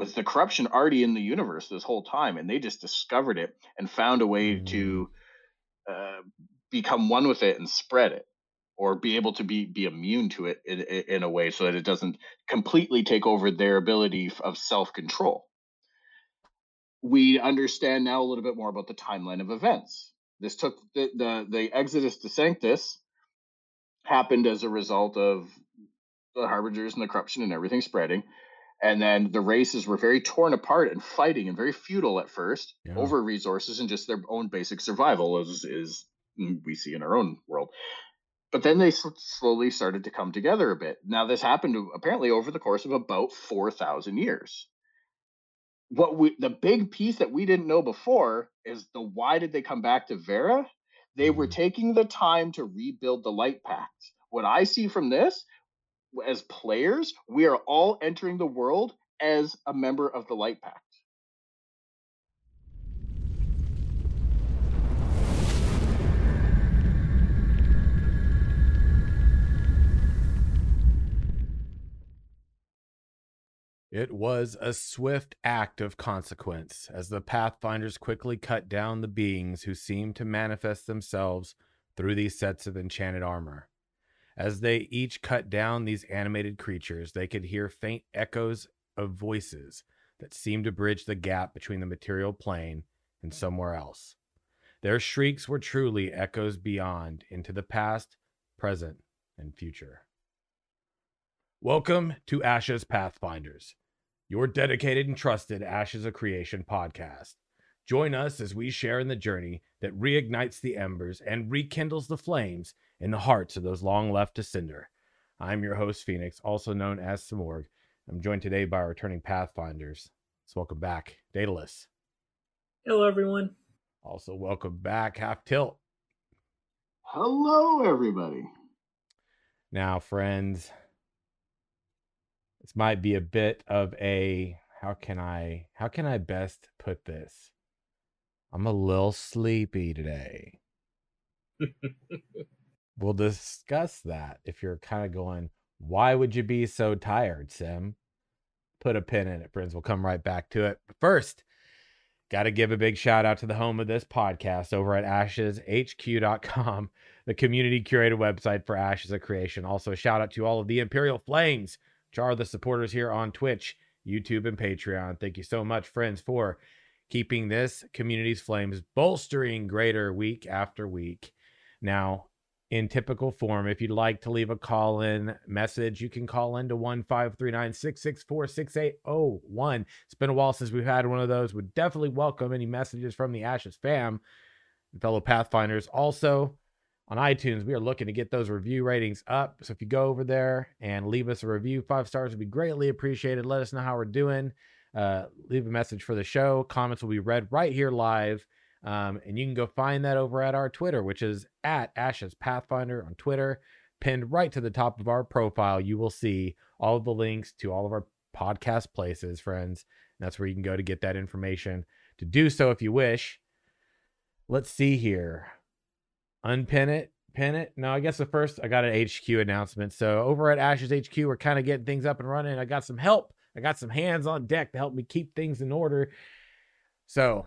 with the corruption already in the universe this whole time, and they just discovered it and found a way mm. to uh, become one with it and spread it or be able to be be immune to it in, in a way so that it doesn't completely take over their ability of self-control. We understand now a little bit more about the timeline of events. This took the the, the exodus to sanctus happened as a result of the harbingers and the corruption and everything spreading and then the races were very torn apart and fighting and very futile at first yeah. over resources and just their own basic survival as is we see in our own world but then they slowly started to come together a bit. Now, this happened apparently over the course of about 4,000 years. What we, the big piece that we didn't know before is the why did they come back to Verra? They were mm-hmm. taking the time to rebuild the light packs. What I see from this, as players, we are all entering the world as a member of the light pack. It was a swift act of consequence as the Pathfinders quickly cut down the beings who seemed to manifest themselves through these sets of enchanted armor. As they each cut down these animated creatures, they could hear faint echoes of voices that seemed to bridge the gap between the material plane and somewhere else. Their shrieks were truly echoes beyond into the past, present, and future. Welcome to Ashes Pathfinders your dedicated and trusted Ashes of Creation podcast. Join us as we share in the journey that reignites the embers and rekindles the flames in the hearts of those long left to cinder. I'm your host, Phoenix, also known as Samorg. I'm joined today by our returning Pathfinders. So welcome back, Daedalus. Hello, everyone. Also, welcome back, Half Tilt. Hello, everybody. Now, friends, this might be a bit of a how can I how can I best put this? I'm a little sleepy today. we'll discuss that if you're kind of going, why would you be so tired, Sim? Put a pin in it, friends. We'll come right back to it. But first, got to give a big shout out to the home of this podcast over at asheshq.com, the community curated website for Ashes of Creation. Also, a shout out to all of the Imperial Flames which are the supporters here on Twitch, YouTube, and Patreon. Thank you so much, friends, for keeping this community's flames bolstering greater week after week. Now, in typical form, if you'd like to leave a call in message, you can call in to 1539 664 6801. It's been a while since we've had one of those. Would definitely welcome any messages from the Ashes fam and fellow Pathfinders. Also, on iTunes, we are looking to get those review ratings up. So if you go over there and leave us a review, five stars would be greatly appreciated. Let us know how we're doing. Uh, leave a message for the show. Comments will be read right here live. Um, and you can go find that over at our Twitter, which is at Ashes Pathfinder on Twitter. Pinned right to the top of our profile, you will see all of the links to all of our podcast places, friends. And that's where you can go to get that information. To do so, if you wish, let's see here unpin it, pin it. No, I guess the first I got an HQ announcement. So over at Ashes HQ, we're kind of getting things up and running. I got some help. I got some hands on deck to help me keep things in order. So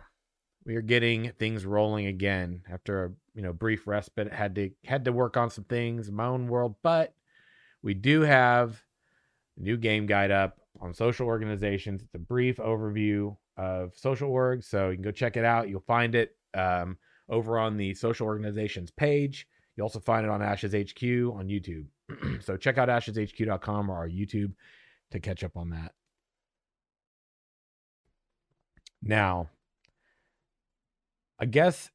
we are getting things rolling again after a you know brief respite. Had to had to work on some things in my own world, but we do have a new game guide up on social organizations. It's a brief overview of social orgs, so you can go check it out. You'll find it. Um, over on the social organizations page. You also find it on Ashes HQ on YouTube. so check out asheshq.com or our YouTube to catch up on that. Now, I guess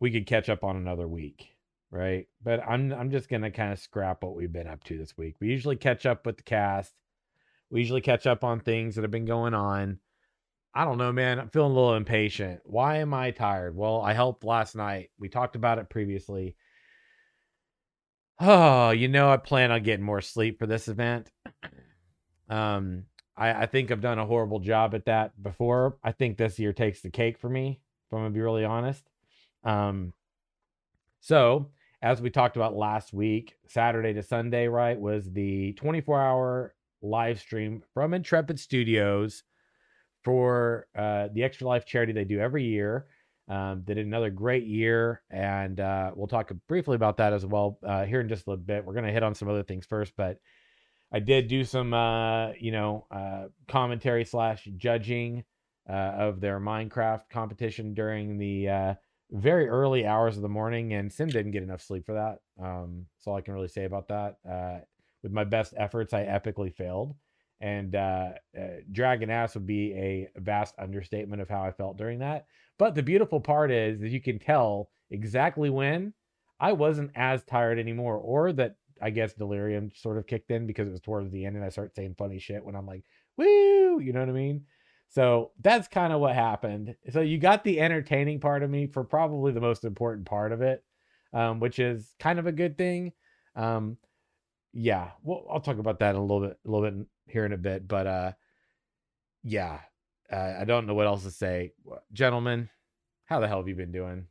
we could catch up on another week, right? But I'm I'm just gonna kind of scrap what we've been up to this week. We usually catch up with the cast. We usually catch up on things that have been going on. I don't know, man. I'm feeling a little impatient. Why am I tired? Well, I helped last night. We talked about it previously. Oh, you know, I plan on getting more sleep for this event. Um, I, I think I've done a horrible job at that before. I think this year takes the cake for me, if I'm gonna be really honest. Um, so as we talked about last week, Saturday to Sunday, right, was the 24 hour live stream from Intrepid Studios for uh, the Extra Life charity they do every year. Um, they did another great year, and uh, we'll talk briefly about that as well uh, here in just a little bit. We're going to hit on some other things first, but I did do some, uh, you know, uh, commentary slash judging of their Minecraft competition during the uh, very early hours of the morning, and Sim didn't get enough sleep for that. Um, that's all I can really say about that. with my best efforts, I epically failed and uh, uh, dragging ass would be a vast understatement of how I felt during that. But the beautiful part is that you can tell exactly when I wasn't as tired anymore, or that I guess delirium sort of kicked in because it was towards the end and I start saying funny shit when I'm like, woo, you know what I mean? So that's kind of what happened. So you got the entertaining part of me for probably the most important part of it, um, which is kind of a good thing. Um, yeah, well, I'll talk about that in a little bit, a little bit here in a bit. But uh, yeah, uh, I don't know what else to say, gentlemen. How the hell have you been doing?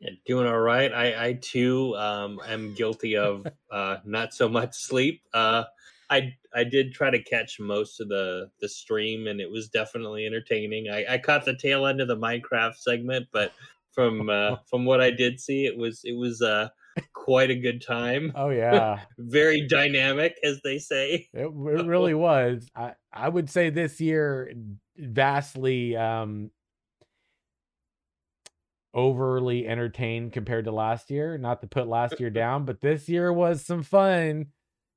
Yeah, doing all right. I, I too um, am guilty of uh, not so much sleep. Uh, I I did try to catch most of the the stream, and it was definitely entertaining. I, I caught the tail end of the Minecraft segment, but from uh, from what I did see, it was it was uh, quite a good time. Oh yeah, very dynamic, as they say. It, it really was. I I would say this year vastly um overly entertained compared to last year. Not to put last year down, but this year was some fun.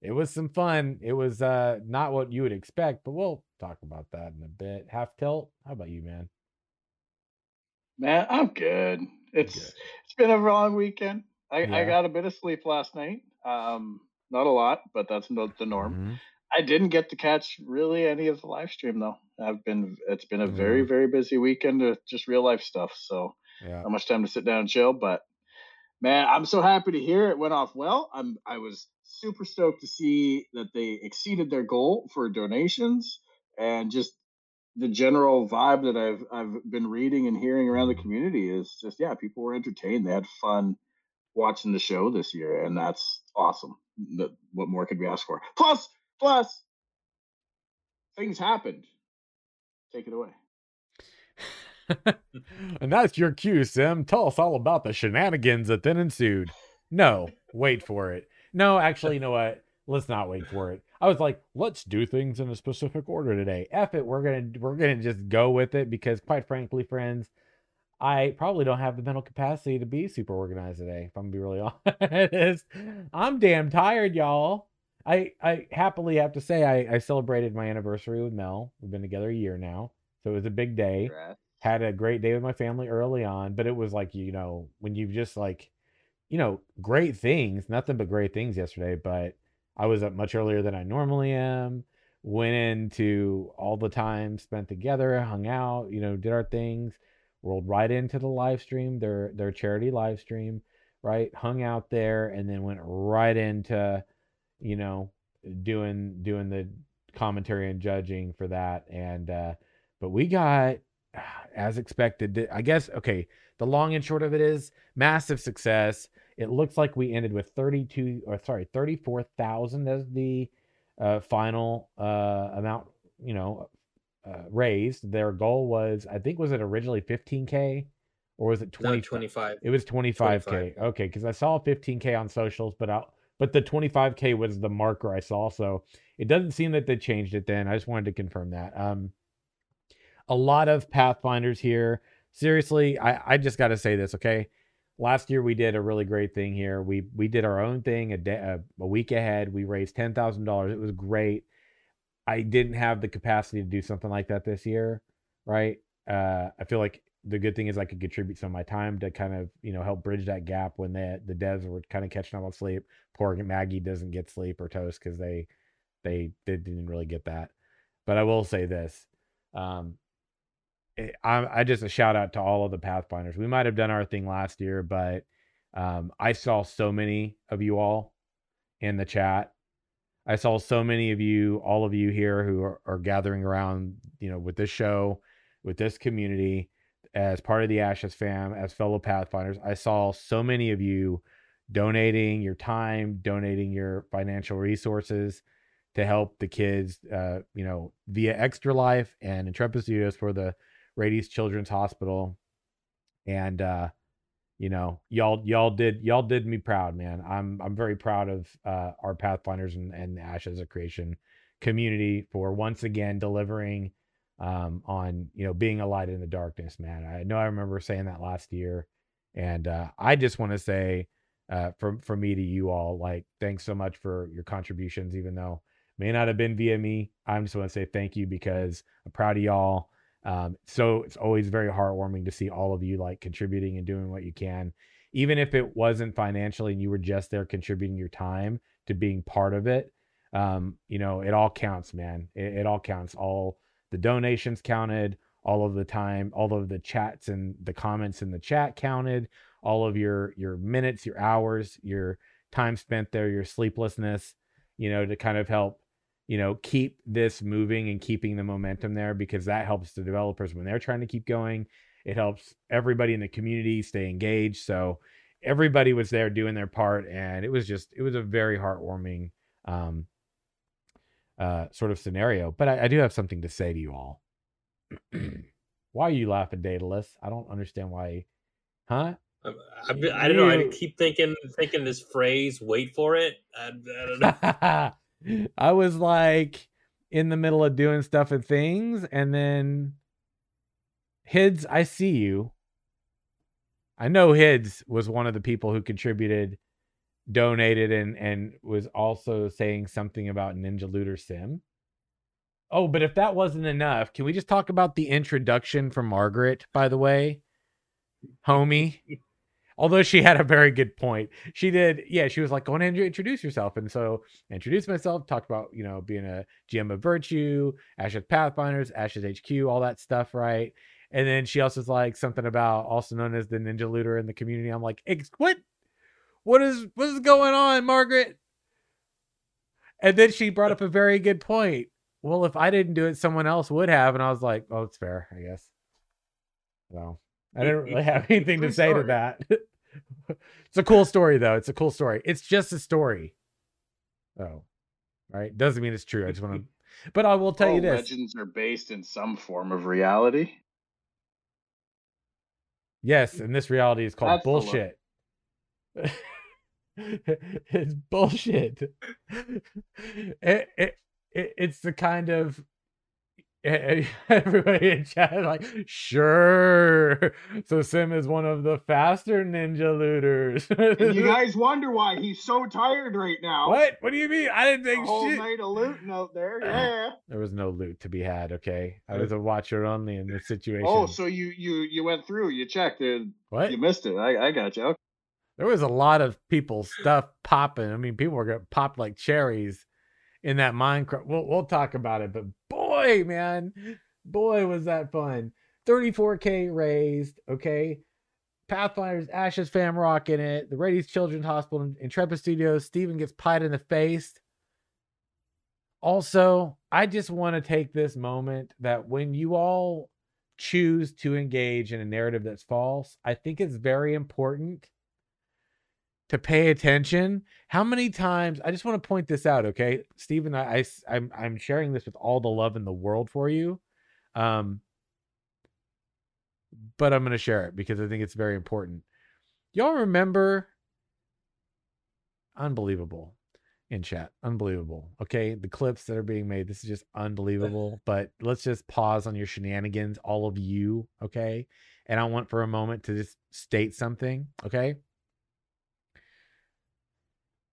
It was some fun. It was uh not what you would expect, but we'll talk about that in a bit. Half tilt. How about you, man? Man, I'm good. It's good. it's been a long weekend. I, yeah. I got a bit of sleep last night. Um, not a lot, but that's not the norm. Mm-hmm. I didn't get to catch really any of the live stream though. I've been it's been a mm-hmm. very very busy weekend of just real life stuff. So yeah. not much time to sit down and chill. But man, I'm so happy to hear it went off well. I'm I was super stoked to see that they exceeded their goal for donations and just the general vibe that I've I've been reading and hearing around the community is just yeah, people were entertained. They had fun watching the show this year, and that's awesome. what more could we ask for? Plus, plus, things happened. Take it away. and that's your cue, Sim. Tell us all about the shenanigans that then ensued. No, wait for it. No, actually, you know what? Let's not wait for it. I was like, let's do things in a specific order today. F it, we're gonna we're gonna just go with it because, quite frankly, friends, I probably don't have the mental capacity to be super organized today, if I'm gonna be really honest. I'm damn tired, y'all. I I happily have to say I, I celebrated my anniversary with Mel. We've been together a year now. So it was a big day. Had a great day with my family early on, but it was like, you know, when you've just like, you know, great things, nothing but great things yesterday, but I was up much earlier than I normally am. Went into all the time spent together, hung out, you know, did our things rolled right into the live stream, their their charity live stream, right? Hung out there and then went right into, you know, doing doing the commentary and judging for that. And uh but we got as expected. I guess okay, the long and short of it is massive success. It looks like we ended with 32 or sorry, 34,000 as the uh, final uh, amount, you know, uh, raised. Their goal was, I think, was it originally 15k or was it 20? No, 25. It was 25k. 25. Okay, because I saw 15k on socials, but I, but the 25k was the marker I saw. So it doesn't seem that they changed it. Then I just wanted to confirm that. Um, a lot of pathfinders here. Seriously, I I just got to say this. Okay, last year we did a really great thing here. We we did our own thing a day a, a week ahead. We raised ten thousand dollars. It was great. I didn't have the capacity to do something like that this year, right? Uh, I feel like the good thing is I could contribute some of my time to kind of you know help bridge that gap when the the devs were kind of catching up on sleep. Poor Maggie doesn't get sleep or toast because they they they didn't really get that. But I will say this. Um, I, I just a shout out to all of the Pathfinders. We might have done our thing last year, but um, I saw so many of you all in the chat I saw so many of you, all of you here who are, are, gathering around, you know, with this show, with this community, as part of the Ashes fam, as fellow Pathfinders. I saw so many of you donating your time, donating your financial resources to help the kids, uh, you know, via Extra Life and Intrepid Studios for the Rady Children's Hospital. And uh, you know, y'all y'all did y'all did me proud, man. I'm I'm very proud of uh, our Pathfinders and, and the Ashes of Creation community for once again delivering um, on you know being a light in the darkness, man. I know I remember saying that last year, and uh, I just want to say uh, from from me to you all, like thanks so much for your contributions, even though may not have been via me. I just want to say thank you because I'm proud of y'all. Um, so it's always very heartwarming to see all of you like contributing and doing what you can, even if it wasn't financially and you were just there contributing your time to being part of it. Um, you know, it all counts, man. It, it all counts. All the donations counted, all of the time, all of the chats and the comments in the chat counted, all of your your minutes, your hours, your time spent there, your sleeplessness, you know, to kind of help you know, keep this moving and keeping the momentum there because that helps the developers when they're trying to keep going. It helps everybody in the community stay engaged. So everybody was there doing their part, and it was just it was a very heartwarming um, uh, sort of scenario. But I, I do have something to say to you all. why are you laughing, Daedalus? I don't understand why. Huh? I, I, I, don't know. I keep thinking thinking this phrase. Wait for it. I, I don't know. I was like in the middle of doing stuff and things, and then Hids, I see you. I know Hids was one of the people who contributed, donated, and and was also saying something about Ninja Looter Sim. Oh, but if that wasn't enough, can we just talk about the introduction from Margaret, by the way? Homie. although she had a very good point. She did, yeah, she was like, go on and introduce yourself. And so introduced myself, talked about, you know, being a GM of Virtue, Ashes Pathfinders, Ashes HQ, all that stuff, right? And then she also was like something about also known as the Ninja Looter in the community. I'm like, what? What is what is going on, Margaret? And then she brought up a very good point. Well, if I didn't do it, someone else would have. And I was like, oh, it's fair, I guess. Well, I didn't really have anything to say story. to that. it's a cool story though. It's a cool story. It's just a story. Oh, right. Doesn't mean it's true. I just want to. But I will tell All you this: legends are based in some form of reality. Yes, and this reality is called That's bullshit. it's bullshit. It, it, it, it's the kind of everybody in chat like sure. So sim is one of the faster ninja looters. You guys wonder why he's so tired right now. What? What do you mean? I didn't think a whole shit. night of looting out there yeah. There was no loot to be had okay? I was a watcher only in this oh, situation. oh so you you you went through you checked and what? you missed it. I i got you. Okay. there was a lot of people stuff popping. I mean people were gonna pop like cherries in that Minecraft. We'll we'll talk about it, but boy, man, boy, was that fun. 34k raised. Okay, Pathfinders, Ashes Fam Rock in it. The Rady's Children's Hospital, Intrepid Studios. Steven gets pied in the face. Also, I just want to take this moment that when you all choose to engage in a narrative that's false, I think it's very important to pay attention. How many times? I just want to point this out, okay, Steven. I, I I'm I'm sharing this with all the love in the world for you, um, but I'm going to share it because I think it's very important. Y'all remember? Unbelievable in chat. Unbelievable. Okay. The clips that are being made, this is just unbelievable. but let's just pause on your shenanigans, all of you. Okay. And I want for a moment to just state something. Okay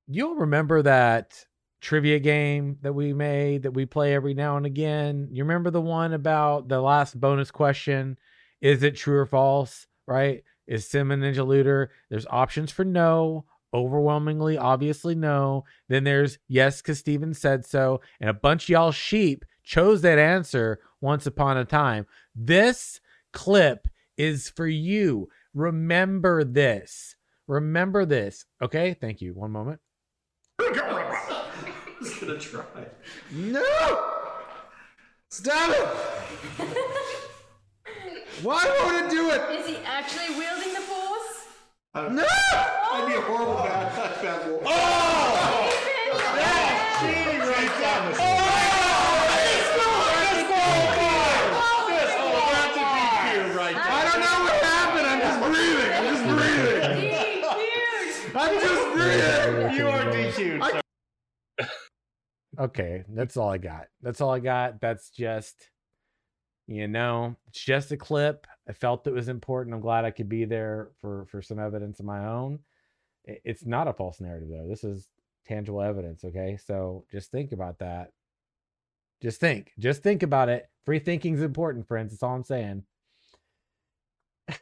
you'll remember that trivia game that we made that we play every now and again. You remember the one about the last bonus question? Is it true or false? Right? Is Sim a Ninja Looter? There's options for no, overwhelmingly, obviously no. Then there's yes, because Steven said so. And a bunch of y'all sheep chose that answer once upon a time. This clip is for you. Remember this. Remember this. Okay. Thank you. One moment. I was gonna try. No! Stop it! Why won't it do it? Is he actually wielding the force? Uh, no! I'd be a horrible bad, bad wolf. Oh! That's cheating right there. Oh, disqualified. right I don't know what happened. I'm just breathing. I'm just breathing. I'm just breathing. You are DQ'd. I- sir. Okay, that's all I got. That's all I got. That's just, you know, it's just a clip. I felt it was important. I'm glad I could be there for for some evidence of my own. It's not a false narrative though. This is tangible evidence. Okay, so just think about that. Just think. Just think about it. Free thinking is important, friends. That's all I'm saying.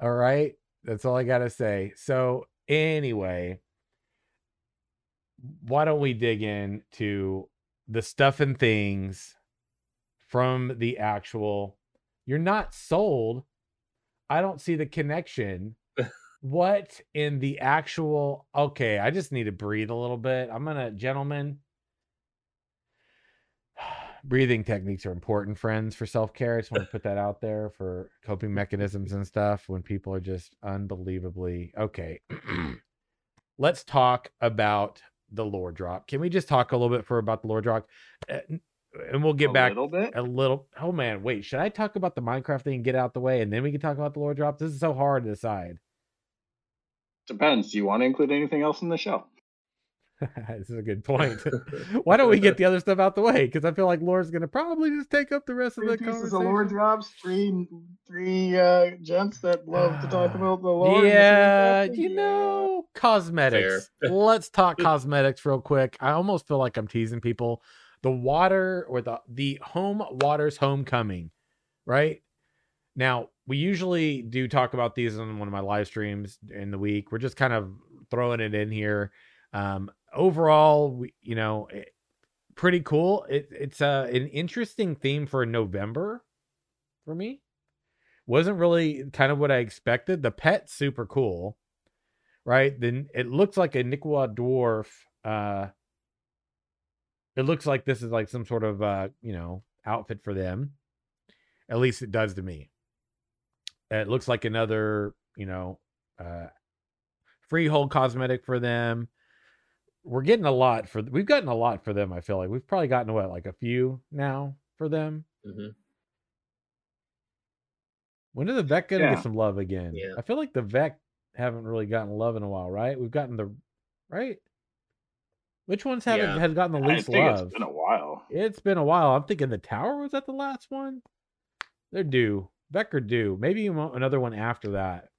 all right, that's all I gotta say. So anyway why don't we dig into the stuff and things from the actual you're not sold. I don't see the connection. What in the actual okay i just need to breathe a little bit. I'm gonna gentlemen breathing techniques are important friends for self-care i just want to put that out there for coping mechanisms and stuff when people are just unbelievably okay let's talk about the lore drop. Can we just talk a little bit for about the lore drop, Uh, and we'll get a back little bit. a little. Oh man, wait, should I talk about the Minecraft thing and get out the way, and then we can talk about the lore drop? This is so hard to decide. Depends. Do you want to include anything else in the show? this is a good point. Why don't we get the other stuff out the way? Because I feel like Laura's going to probably just take up the rest of Three the pieces of conversation. lore drops. Three, three uh, gents that love to talk about the lore. and the Yeah, you know, cosmetics. Let's talk cosmetics real quick. I almost feel like I'm teasing people. The water or the the home waters homecoming, right? Now, we usually do talk about these on one of my live streams in the week. We're just kind of throwing it in here. Um, overall, we, you know, it, pretty cool. It, it's uh, an interesting theme for November for me. Wasn't really kind of what I expected. The pet's super cool, right? Then it looks like a Nikua dwarf. Uh, it looks like this is like some sort of uh, you know, outfit for them. At least it does to me. It looks like another, you know, uh, freehold cosmetic for them. We're getting a lot for we've gotten a lot for them. I feel like we've probably gotten what like a few now for them. Mhm. When are the Vek gonna Yeah. get some love again? Yeah. I feel like the Vek haven't really gotten love in a while, right? We've gotten the right. Which ones haven't Yeah. has gotten the least love? it's been a while. It's been a while. I'm thinking the tower was that the last one. They're due. Becker due. Maybe another one after that.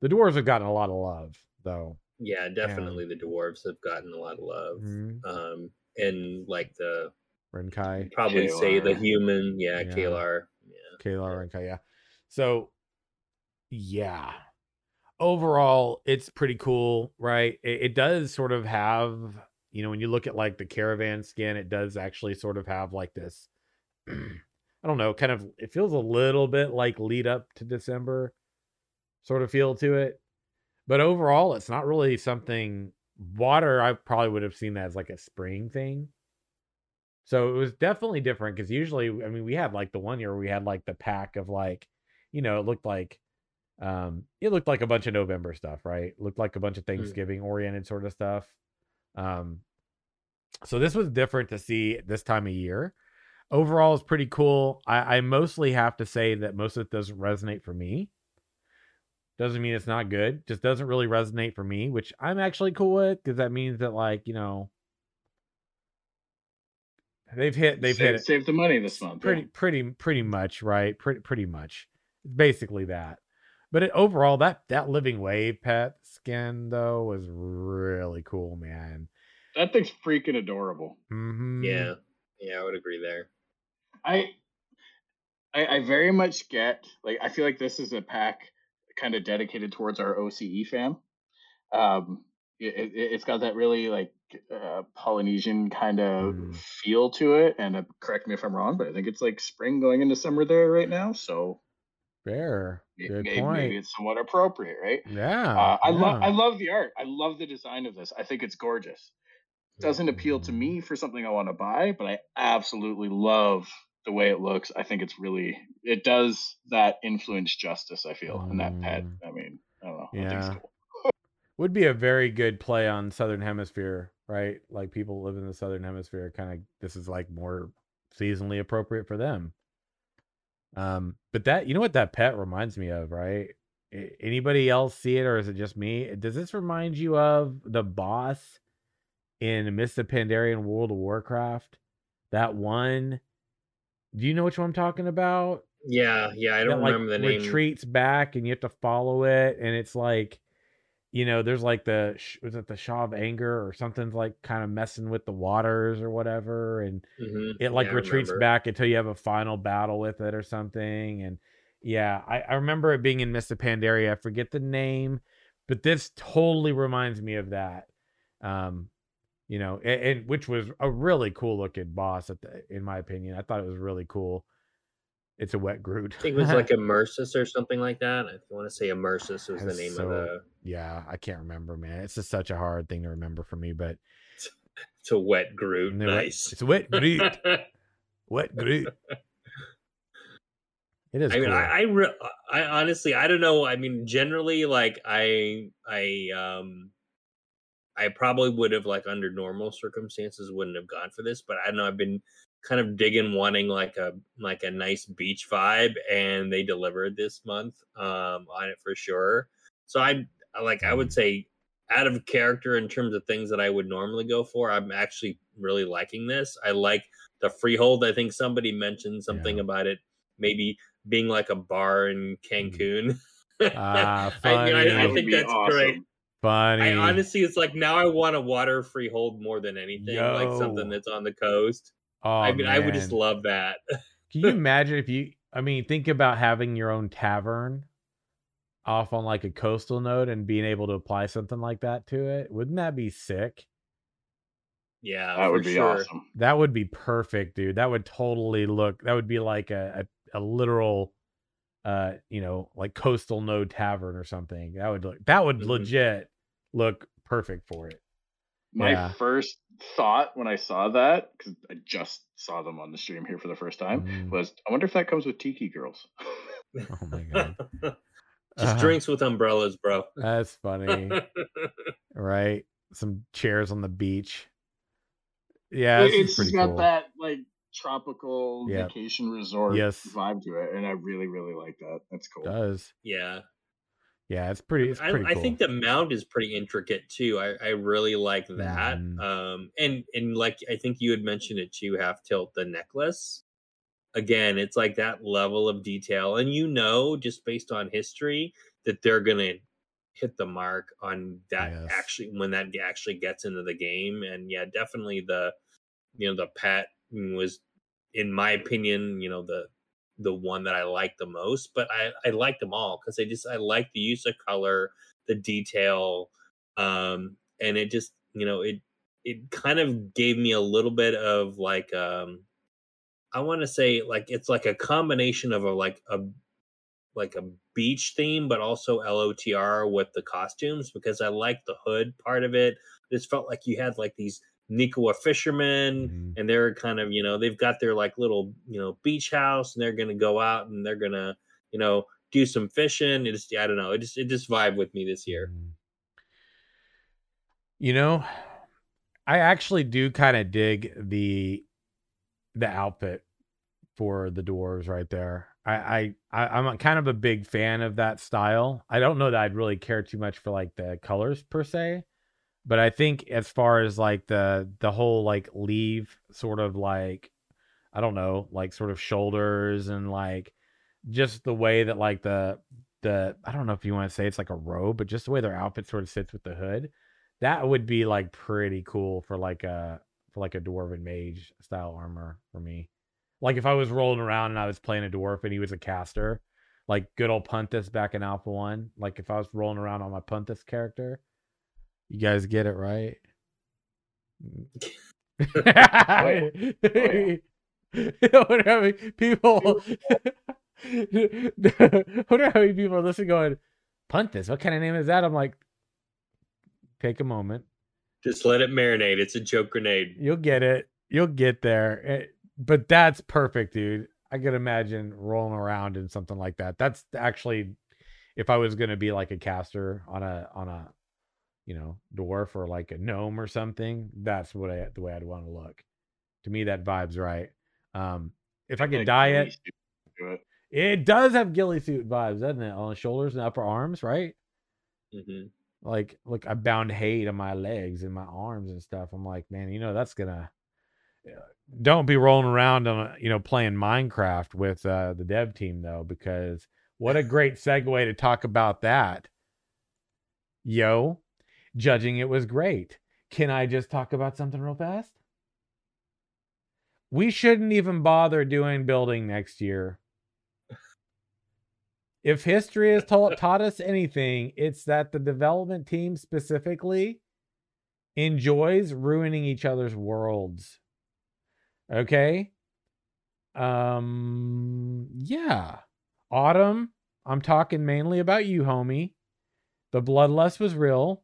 The dwarves have gotten a lot of love, though. Yeah, definitely the dwarves have gotten a lot of love. Mhm. Um, and like the Renkai, probably say the human, yeah, Yeah. Kaelar. Yeah. Kaelar, Renkai, yeah. So, yeah. Overall, it's pretty cool, right? It, it does sort of have, you know, when you look at like the caravan skin, it does actually sort of have like this. I don't know, kind of. It feels a little bit like lead up to December, sort of feel to it. But overall, it's not really something. Water, I probably would have seen that as like a spring thing. So it was definitely different because usually, I mean, we had like the one year we had like the pack of like, you know, it looked like, um, it looked like a bunch of November stuff, right? It looked like a bunch of Thanksgiving oriented sort of stuff. Um, so this was different to see this time of year. Overall, it's pretty cool. I, I mostly have to say that most of it doesn't resonate for me. Doesn't mean it's not good. Just doesn't really resonate for me, which I'm actually cool with because that means that like you know they've hit they've Save, hit it save the money this month. pretty yeah. pretty pretty much right pretty pretty much basically that but it, overall that that living wave pet skin though was really cool man That thing's freaking adorable. mm-hmm. Yeah. Yeah, I would agree there. I, I I very much get like I feel like this is a pack kind of dedicated towards our OCE fam. Um, it, it, it's got that really like uh, Polynesian kind of Mm. feel to it, and uh, correct me if I'm wrong, but I think it's like spring going into summer there right now, so fair good may- point maybe it's somewhat appropriate, right? yeah Uh, I love yeah. I love the art. I love the design of this. I think it's gorgeous. Doesn't appeal to me for something I want to buy, but I absolutely love the way it looks. I think it's really it does that influence justice. I feel in that pet. Mm. I mean, I don't know. I think it's Yeah. cool. would be a very good play on Southern Hemisphere, right? Like people live in the Southern Hemisphere, kind of. This is like more seasonally appropriate for them. Um, but that you know what that pet reminds me of, right? Anybody else see it, or is it just me? Does this remind you of the boss in Mists of Pandaria World of Warcraft? That one. Do you know which one I'm talking about? Yeah, yeah, I don't that, remember like, the name. It retreats back, and you have to follow it, and it's like you know, there's like the was it the Sha of Anger or something's like kind of messing with the waters or whatever, and mm-hmm. it like yeah, retreats back until you have a final battle with it or something. And yeah, I, I remember it being in of Pandaria. I forget the name, but this totally reminds me of that. Um, you know, and, and which was a really cool looking boss at the, in my opinion. I thought it was really cool. It's a wet Groot. I think it was like Immerseus or something like that. I want to say Immerseus was the name so, of the. Yeah, I can't remember, man. It's just such a hard thing to remember for me, but it's a wet Groot. Nice. It's a wet Groot. wet Groot. It is. I mean, I, I, re- I honestly, I don't know. I mean, generally, like I, I, um, I probably would have like under normal circumstances wouldn't have gone for this, but I know I've been kind of digging wanting like a like a nice beach vibe and they delivered this month um on it for sure so i like i would say out of character in terms of things that i would normally go for i'm actually really liking this i like the freehold i think somebody mentioned something yeah. about it maybe being like a bar in mm. cancun ah, I, I, I, think that's awesome. great Funny. I honestly, it's like now I want a water freehold more than anything, Yo. like something that's on the coast. Oh, I mean, man. I would just love that. Can you imagine if you? I mean, think about having your own tavern off on like a coastal note and being able to apply something like that to it. Wouldn't that be sick? Yeah, that would be sure. awesome. That would be perfect, dude. That would totally look. That would be like a a, a literal, uh, you know, like coastal node tavern or something. That would look. That would mm-hmm. legit look perfect for it. My yeah. first thought when I saw that, because I just saw them on the stream here for the first time, mm. was I wonder if that comes with Tiki Girls. oh my god. Just uh, drinks with umbrellas, bro. That's funny. right? Some chairs on the beach. Yeah, it's got cool. that like tropical yep. vacation resort yes. vibe to it, and I really, really like that. That's cool. It does yeah, yeah, it's pretty. It's pretty I, cool. I, think the mound is pretty intricate too. I, I really like that. Mm. Um, and and like I think you had mentioned it too. Half tilt the necklace. Again, it's like that level of detail, and you know, just based on history, that they're gonna hit the mark on that yes. actually when that actually gets into the game. And yeah, definitely the you know the pet was, in my opinion, you know the the one that I like the most, but I, I like them all because I just I like the use of color, the detail, um, and it just you know it it kind of gave me a little bit of like um I want to say like it's like a combination of a like a like a beach theme, but also LOTR with the costumes because I like the hood part of it. It just felt like you had like these Nikua fisherman, mm-hmm. and they're kind of you know they've got their like little you know beach house, and they're gonna go out and they're gonna you know do some fishing. It just I don't know. It just it just vibe with me this year. Mm-hmm. You know, I actually do kind of dig the the outfit for the dwarves right there. I, I I'm kind of a big fan of that style. I don't know that I'd really care too much for like the colors per se, but I think as far as like the the whole like leave sort of like I don't know, like sort of shoulders and like just the way that like the the I don't know if you want to say it's like a robe, but just the way their outfit sort of sits with the hood, that would be like pretty cool for like a for like a dwarven mage style armor for me. Like if I was rolling around and I was playing a dwarf and he was a caster, like good old Puntis back in Alpha One. Like if I was rolling around on my Puntis character, you guys get it right? oh, yeah. Oh, what how many people wonder how many people are listening going, punt this. What kind of name is that? I'm like, take a moment. Just let it marinate. It's a joke grenade. You'll get it. You'll get there. It, eh, but that's perfect, dude. I could imagine rolling around in something like that. That's actually if I was gonna be like a caster on a on a you know, dwarf or like a gnome or something, that's what I the way I'd want to look. To me, that vibe's right. Um, if I could dye it, it, it does have ghillie suit vibes, doesn't it? On the shoulders and upper arms, right? Mm-hmm. Like, look, I bound hate on my legs and my arms and stuff. I'm like, man, you know, that's gonna. Don't be rolling around on, you know, playing Minecraft with uh, the dev team though, because what a great segue to talk about that. Yo, judging it was great. Can I just talk about something real fast? We shouldn't even bother doing building next year. If history has taught, taught us anything, it's that the development team specifically enjoys ruining each other's worlds. Okay? Um yeah. Autumn, I'm talking mainly about you, homie. The bloodlust was real.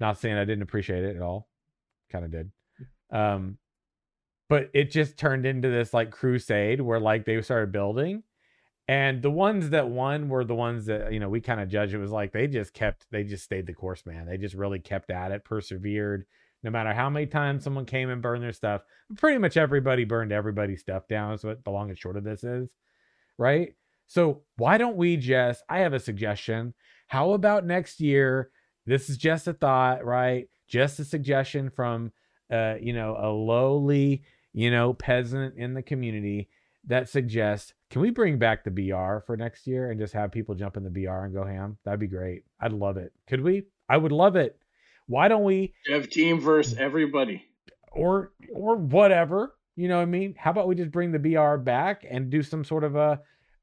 Not saying I didn't appreciate it at all. Kind of did. Um, but it just turned into this like crusade where like they started building. And the ones that won were the ones that, you know, we kind of judged. It was like they just kept, they just stayed the course, man. They just really kept at it, persevered. No matter how many times someone came and burned their stuff, pretty much everybody burned everybody's stuff down, is what the long and short of this is. Right. So why don't we just, I have a suggestion. How about next year? This is just a thought, right? Just a suggestion from, uh, you know, a lowly, you know, peasant in the community that suggests, can we bring back the BR for next year and just have people jump in the BR and go ham? That'd be great. I'd love it. Could we? I would love it. Why don't we have team versus everybody? Or or whatever. You know what I mean? How about we just bring the BR back and do some sort of a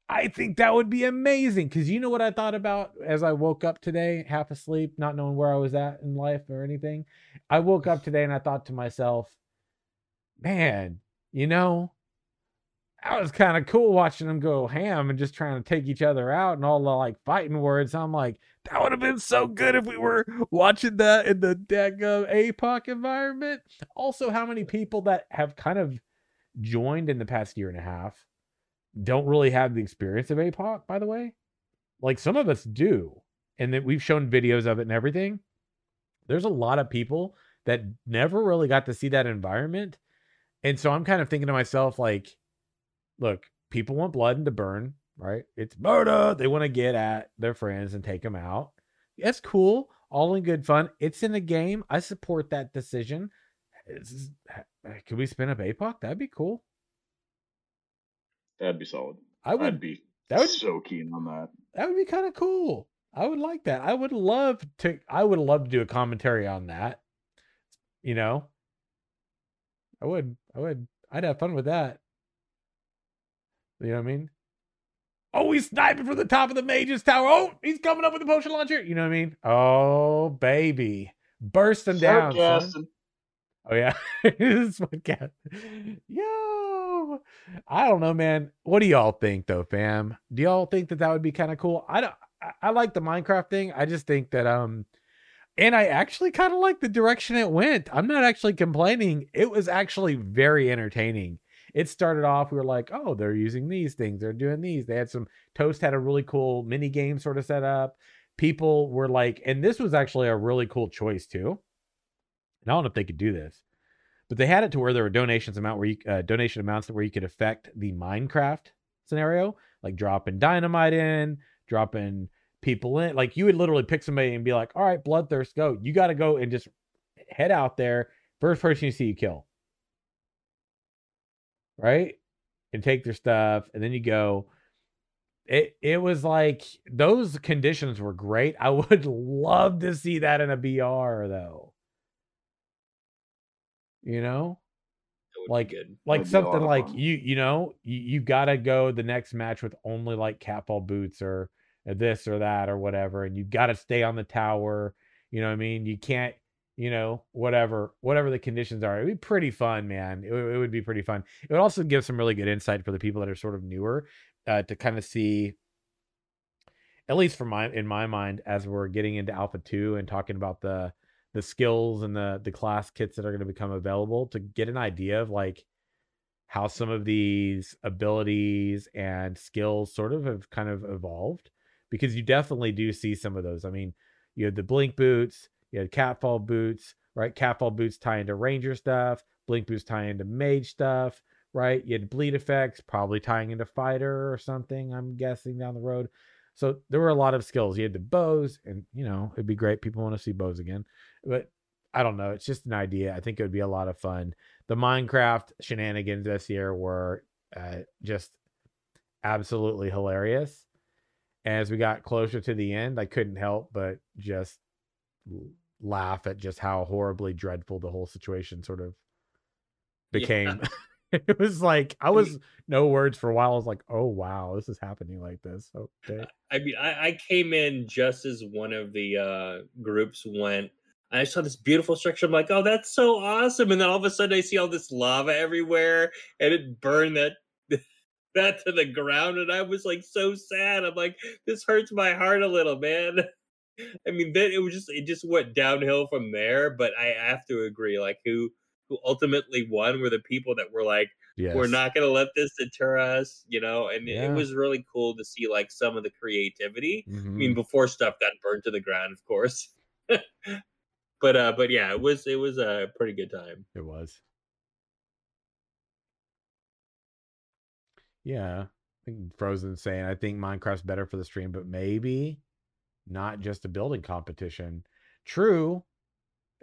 I think that would be amazing because you know what I thought about as I woke up today, half asleep, not knowing where I was at in life or anything. I woke up today and I thought to myself, man, you know, that was kind of cool watching them go ham and just trying to take each other out and all the like fighting words. I'm like, that would have been so good if we were watching that in the deck of APOC environment. Also, how many people that have kind of joined in the past year and a half don't really have the experience of APOC, by the way. Like some of us do, and that we've shown videos of it and everything. There's a lot of people that never really got to see that environment. And so I'm kind of thinking to myself, like, look, people want blood and to burn, right? It's murder. They want to get at their friends and take them out. That's cool. All in good fun. It's in the game. I support that decision. Can we spin up APOC? That'd be cool. That'd be solid. I would I'd be that would, so keen on that. That would be kind of cool. I would like that. I would love to I would love to do a commentary on that. You know? I would. I would. I'd have fun with that. You know what I mean? Oh, he's sniping from the top of the mage's tower. Oh, he's coming up with a potion launcher. You know what I mean? Oh, baby. Burst him down. Oh yeah. this podcast. Yo. I don't know, man. What do y'all think though, fam? Do y'all think that that would be kind of cool? I don't I, I like the Minecraft thing. I just think that um and I actually kind of like the direction it went. I'm not actually complaining. It was actually very entertaining. It started off, we were like, oh, they're using these things, they're doing these. They had some Toast had a really cool mini game sort of set up. People were like, and this was actually a really cool choice too. And I don't know if they could do this, but they had it to where there were donations amount where you uh, donation amounts where you could affect the Minecraft scenario, like dropping dynamite in, dropping people in. Like you would literally pick somebody and be like, "All right, bloodthirst, go." You got to go and just head out there. First person you see, you kill. Right, and take their stuff, and then you go. It it was like those conditions were great. I would love to see that in a BR though you know? Like like something like you you know you, you gotta go the next match with only like catfall boots or, or this or that or whatever and you gotta stay on the tower you know what i mean? You can't you know whatever whatever the conditions are it'd be pretty fun man. It, it would be pretty fun. It would also give some really good insight for the people that are sort of newer uh, to kind of see at least for my in my mind as we're getting into alpha 2 and talking about the the skills and the the class kits that are going to become available to get an idea of like how some of these abilities and skills sort of have kind of evolved because you definitely do see some of those. I mean, you have the blink boots, You had catfall boots, right? Catfall boots tie into ranger stuff. Blink boots tie into mage stuff, right? You had bleed effects, probably tying into fighter or something. I'm guessing down the road. So there were a lot of skills. You had the bows, and you know it'd be great. People want to see bows again, but I don't know. It's just an idea. I think it would be a lot of fun. The Minecraft shenanigans this year were uh, just absolutely hilarious. As we got closer to the end, I couldn't help but just laugh at just how horribly dreadful the whole situation sort of became. Yeah. it was like I was no words for a while. I was like, "Oh wow, this is happening like this." Okay. I mean, I, I came in just as one of the uh, groups went. I saw this beautiful structure. I'm like, "Oh, that's so awesome!" And then all of a sudden, I see all this lava everywhere, and it burned that that to the ground, and I was like so sad. I'm like, "This hurts my heart a little, man." I mean, then it was just it just went downhill from there. But I have to agree, like who who ultimately won were the people that were like, yes. we're not going to let this deter us, you know. And yeah. it was really cool to see like some of the creativity. Mm-hmm. I mean, mm-hmm. before stuff got burned to the ground, of course. but uh, but yeah, it was it was a pretty good time. It was. Yeah, I think Frozen saying I think Minecraft's better for the stream, but maybe not just a building competition. True,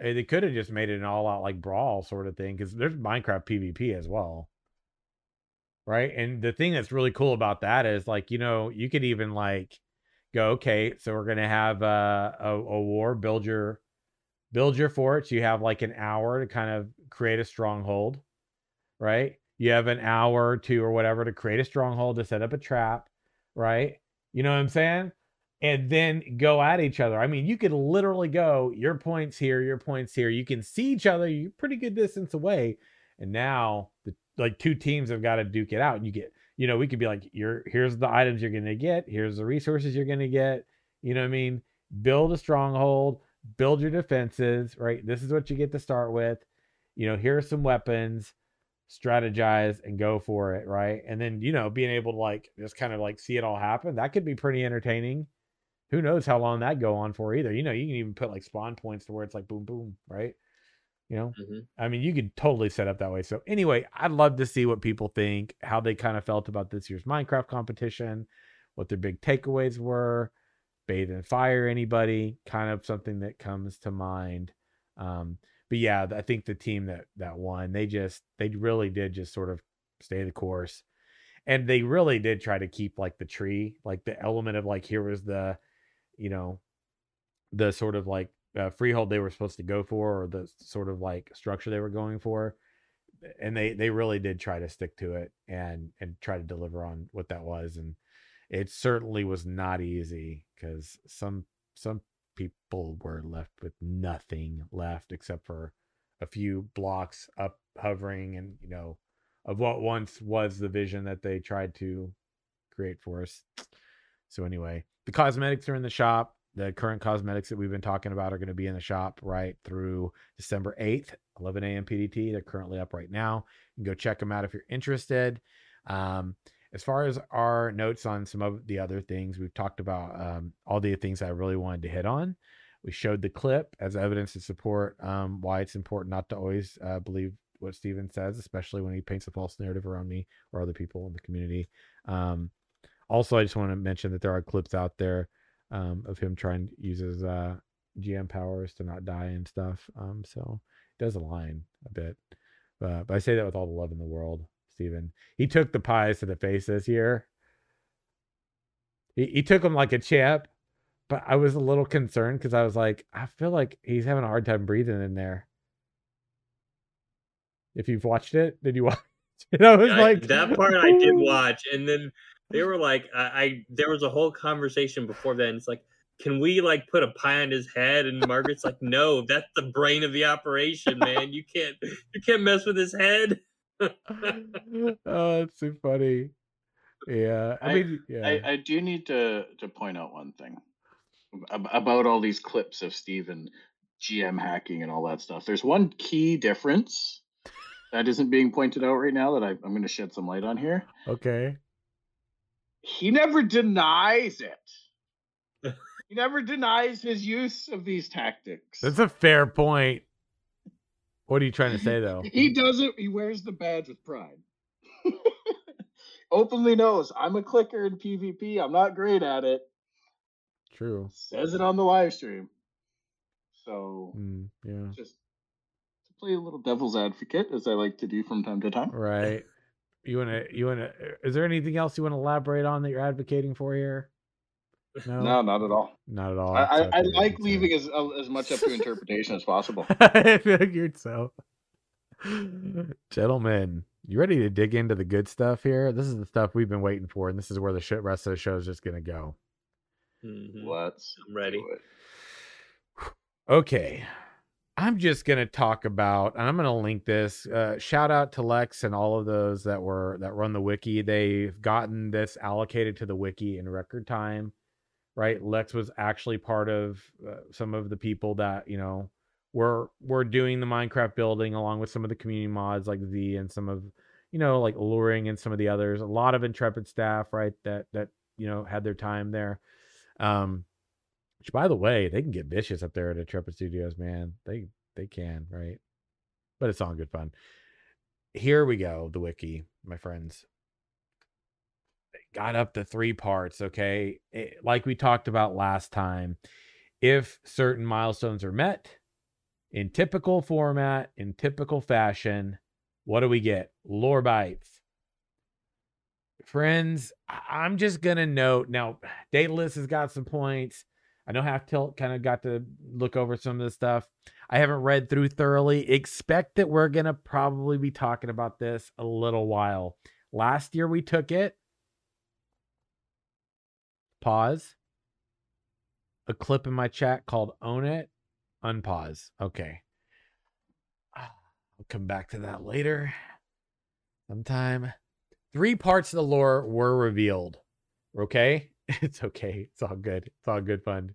Eh, they could have just made it an all out like brawl sort of thing because there's Minecraft PvP as well. Right. And the thing that's really cool about that is like, you know, you could even like go, okay, so we're gonna have a, a, a war, build your build your forts. You have like an hour to kind of create a stronghold, right? You have an hour or two or whatever to create a stronghold to set up a trap, right? You know what I'm saying? And then go at each other. I mean, you could literally go your points here, your points here. You can see each other. You're pretty good distance away. And now the like two teams have got to duke it out. And you get, you know, we could be like, you're here's the items you're gonna get, here's the resources you're gonna get. You know what I mean? Build a stronghold, build your defenses, right? This is what you get to start with. You know, here are some weapons strategize and go for it right and then you know being able to like just kind of like see it all happen that could be pretty entertaining who knows how long that go on for either. You know, you can even put like spawn points to where it's like boom, boom, right? You know, mm-hmm. I mean, you could totally set up that way. So anyway, I'd love to see what people think, how they kind of felt about this year's Minecraft competition, what their big takeaways were. Bathe in fire, anybody? Kind of something that comes to mind. Um, but yeah, I think the team that that won, they just they really did just sort of stay the course, and they really did try to keep like the tree, like the element of like here was the you know, the sort of like uh, freehold they were supposed to go for or the sort of like structure they were going for and they they really did try to stick to it and and try to deliver on what that was and it certainly was not easy because some some people were left with nothing left except for a few blocks up hovering and you know of what once was the vision that they tried to create for us. So anyway the cosmetics are in the shop. The current cosmetics that we've been talking about are going to be in the shop right through December 8th, 11 a.m. PDT. They're currently up right now. You can go check them out if you're interested. Um, as far as our notes on some of the other things, we've talked about um, all the things I really wanted to hit on. We showed the clip as evidence to support um, why it's important not to always uh, believe what Steven says, especially when he paints a false narrative around me or other people in the community. Um, also, I just want to mention that there are clips out there um, of him trying to use his uh, GM powers to not die and stuff. Um, so it does align a bit. Uh, but I say that with all the love in the world, Steven. He took the pies to the face this year. He, he took them like a champ, but I was a little concerned because I was like, I feel like he's having a hard time breathing in there. If you've watched it, did you watch? And I was I, like, that part I did watch, and then they were like, I, I there was a whole conversation before that. And it's like, can we like put a pie on his head? And Margaret's like, no, that's the brain of the operation, man. You can't you can't mess with his head. oh, that's so funny. Yeah, I, I mean, yeah. I, I do need to to point out one thing about all these clips of Steven GM hacking and all that stuff. There's one key difference that isn't being pointed out right now that I, I'm going to shed some light on here. Okay he never denies it. He never denies his use of these tactics. That's a fair point. What are you trying to say, though? he does it. He wears the badge with pride. Openly knows I'm a clicker in PvP. I'm not great at it. True. Says it on the live stream. So Mm, yeah. just to play a little devil's advocate, as I like to do from time to time. Right. You want to? You want to? Is there anything else you want to elaborate on that you're advocating for here? No, No, not at all. not at all. I, I, I like it's leaving as as much up to interpretation as possible. I figured so. Gentlemen, you ready to dig into the good stuff here? This is the stuff we've been waiting for, and this is where the shit rest of the show is just gonna go. Mhm. Let's I'm ready. Okay. I'm just gonna talk about, and I'm gonna link this. Uh, shout out to Lex and all of those that were that run the wiki. They've gotten this allocated to the wiki in record time, right? Lex was actually part of uh, some of the people that you know were were doing the Minecraft building along with some of the community mods like Z and some of you know like Luring and some of the others. A lot of Intrepid staff, right? That that you know had their time there. Um, which, by the way, they can get vicious up there at Intrepid Studios, man. They they can, right? But it's all good fun. Here we go, the wiki, my friends. They got up to three parts, okay? It- like we talked about last time, if certain milestones are met in typical format, in typical fashion, what do we get? Lore bites. Friends, I'm just gonna note now. Daedalus has got some points. I know Half Tilt kind of got to look over some of this stuff. I haven't read through thoroughly. Expect that we're going to probably be talking about this a little while. Last year we took it. Pause. A clip in my chat called Own It. Unpause. Okay. I'll come back to that later. Sometime. Three parts of the lore were revealed. Okay? It's okay. It's all good. It's all good fun.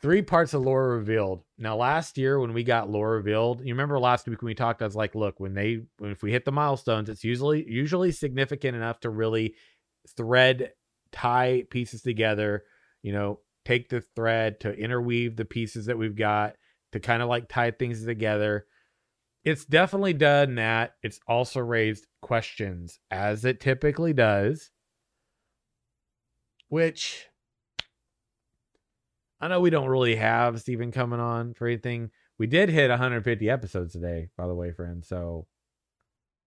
Three parts of lore revealed. Now, last year when we got lore revealed, you remember last week when we talked, I was like, look, when they when if we hit the milestones, it's usually usually significant enough to really thread, tie pieces together, you know, take the thread to interweave the pieces that we've got to kind of like tie things together. It's definitely done that. It's also raised questions, as it typically does which I know we don't really have Steven coming on for anything. We did hit 150 episodes today, by the way, friends. So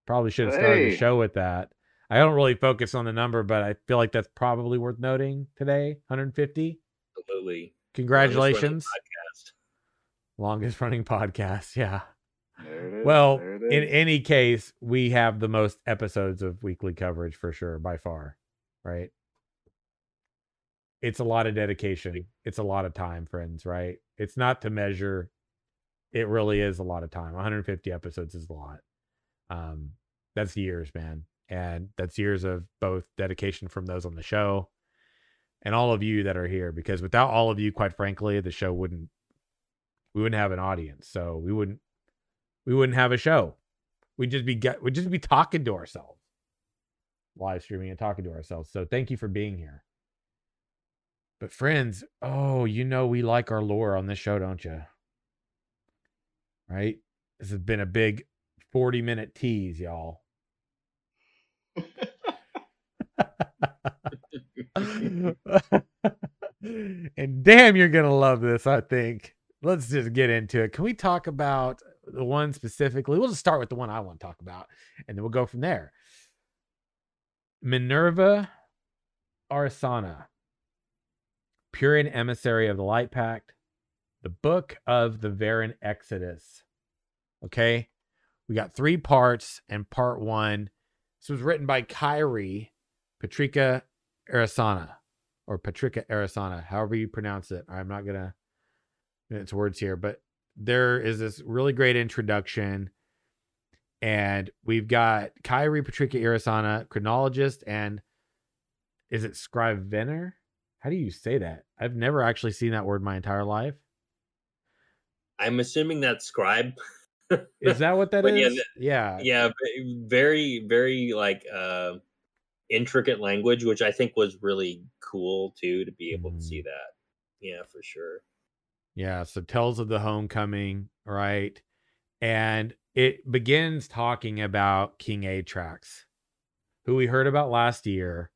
probably should have started the show with that. I don't really focus on the number, but I feel like that's probably worth noting today. 150. Absolutely. Congratulations. Longest Longest running podcast. Yeah. There it is. Well, there it in any case, we have the most episodes of weekly coverage for sure, by far. Right. It's a lot of dedication. It's a lot of time, friends, right? It's not to measure. It really is a lot of time. 150 episodes is a lot. Um, that's years, man. And that's years of both dedication from those on the show and all of you that are here. Because without all of you, quite frankly, the show wouldn't we wouldn't have an audience. So we wouldn't we wouldn't have a show. We'd just be get we'd just be talking to ourselves. Live streaming and talking to ourselves. So thank you for being here. But friends, oh, you know we like our lore on this show, don't you? Right? This has been a big 40 minute tease, y'all. and damn, you're gonna love this, I think. Let's just get into it. Can we talk about the one specifically? We'll just start with the one I want to talk about, and then we'll go from there. Minerva Arsana, Purian emissary of the Light Pact, the book of the Varan Exodus. Okay, we got three parts, and part one. This was written by Kyrie Patrika Arasana, or Patrika Arasana, however you pronounce it. I'm not gonna mince words here, but there is this really great introduction. And we've got Kyrie Patrika Arasana, chronologist, and is it scrivener? How do you say that? I've never actually seen that word my entire life. I'm assuming that's scribe. Is that what that yeah, is? yeah. yeah, ve- very, very like uh, intricate language, which I think was really cool too to be able to see Mm. that. Yeah, for sure. Yeah, so tells of the homecoming, right? And it begins talking about King Atrax, who we heard about last year.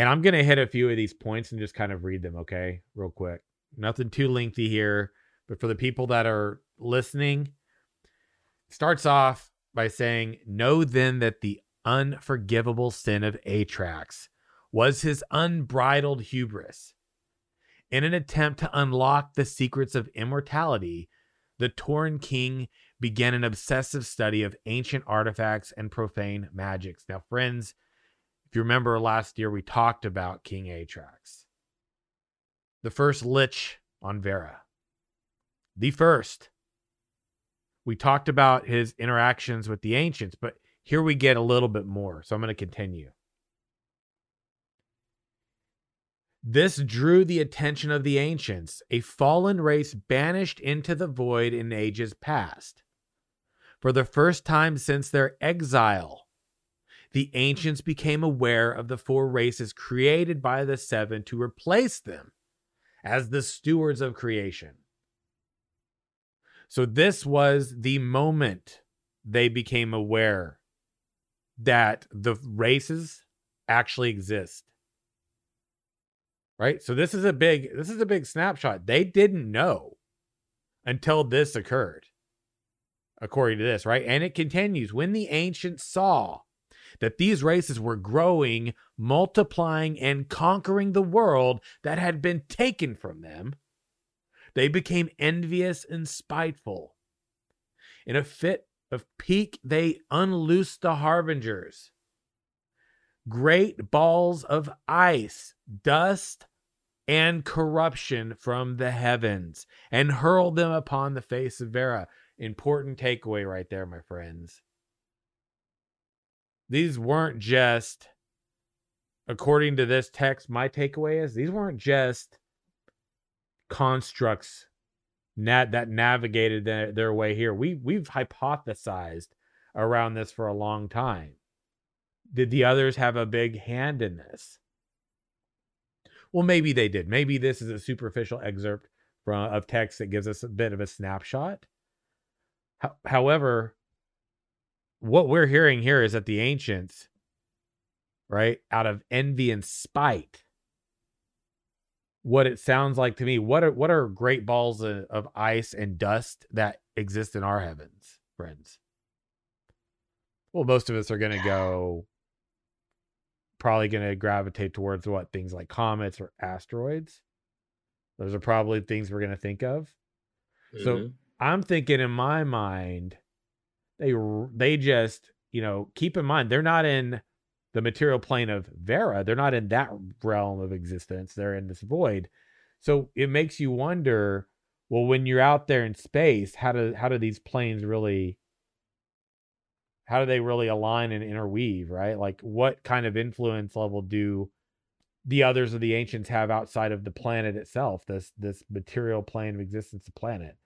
And I'm going to hit a few of these points and just kind of read them, okay? Real quick. Nothing too lengthy here, but for the people that are listening, starts off by saying, Know then that the unforgivable sin of Atrax was his unbridled hubris. In an attempt to unlock the secrets of immortality, the Tauren King began an obsessive study of ancient artifacts and profane magics. Now, friends, if you remember last year, we talked about King Atrax, the first Lich on Verra, The first. We talked about his interactions with the ancients, but here we get a little bit more. So I'm going to continue. This drew the attention of the ancients, a fallen race banished into the void in ages past. For the first time since their exile, the ancients became aware of the four races created by the seven to replace them as the stewards of creation. So, this was the moment they became aware that the races actually exist. Right? So this is a big this is a big snapshot. They didn't know until this occurred according to this right? And it continues. When the ancients saw that these races were growing multiplying and conquering the world that had been taken from them they became envious and spiteful in a fit of pique they unloosed the harbingers great balls of ice dust and corruption from the heavens and hurled them upon the face of Verra. Important takeaway right there, my friends. These weren't just, according to this text, my takeaway is these weren't just constructs nat- that navigated their, their way here. We, we've hypothesized around this for a long time. Did the others have a big hand in this? Well, maybe they did. Maybe this is a superficial excerpt from of text that gives us a bit of a snapshot. However, what we're hearing here is that the ancients, right, out of envy and spite, what it sounds like to me, what are what are great balls of, of ice and dust that exist in our heavens, friends? Well, most of us are going to go probably going to gravitate towards what things like comets or asteroids. Those are probably things we're going to think of. Mm-hmm. So I'm thinking in my mind, they they just you know keep in mind they're not in the material plane of Verra. They're not in that realm of existence. They're in this void. So it makes you wonder. Well, when you're out there in space, how do how do these planes really how do they really align and interweave, right? Like what kind of influence level do the others of the ancients have outside of the planet itself, this this material plane of existence, the planet?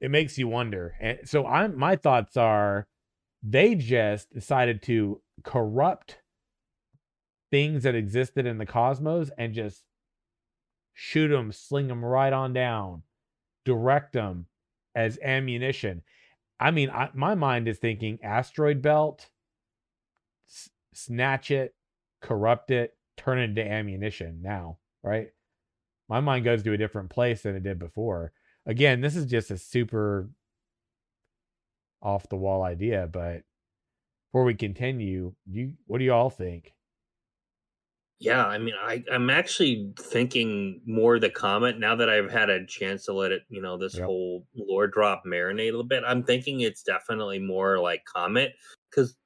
It makes you wonder. And so I'm my thoughts are they just decided to corrupt things that existed in the cosmos and just shoot them, sling them right on down, direct them as ammunition. I mean, I, my mind is thinking asteroid belt, s- snatch it, corrupt it, turn it into ammunition now, right? My mind goes to a different place than it did before. Again, this is just a super off the wall idea, but before we continue, you what do you all think? Yeah, I mean, I, I'm actually thinking more the comet now that I've had a chance to let it, you know, this yep. whole lore drop marinate a little bit. I'm thinking it's definitely more like comet because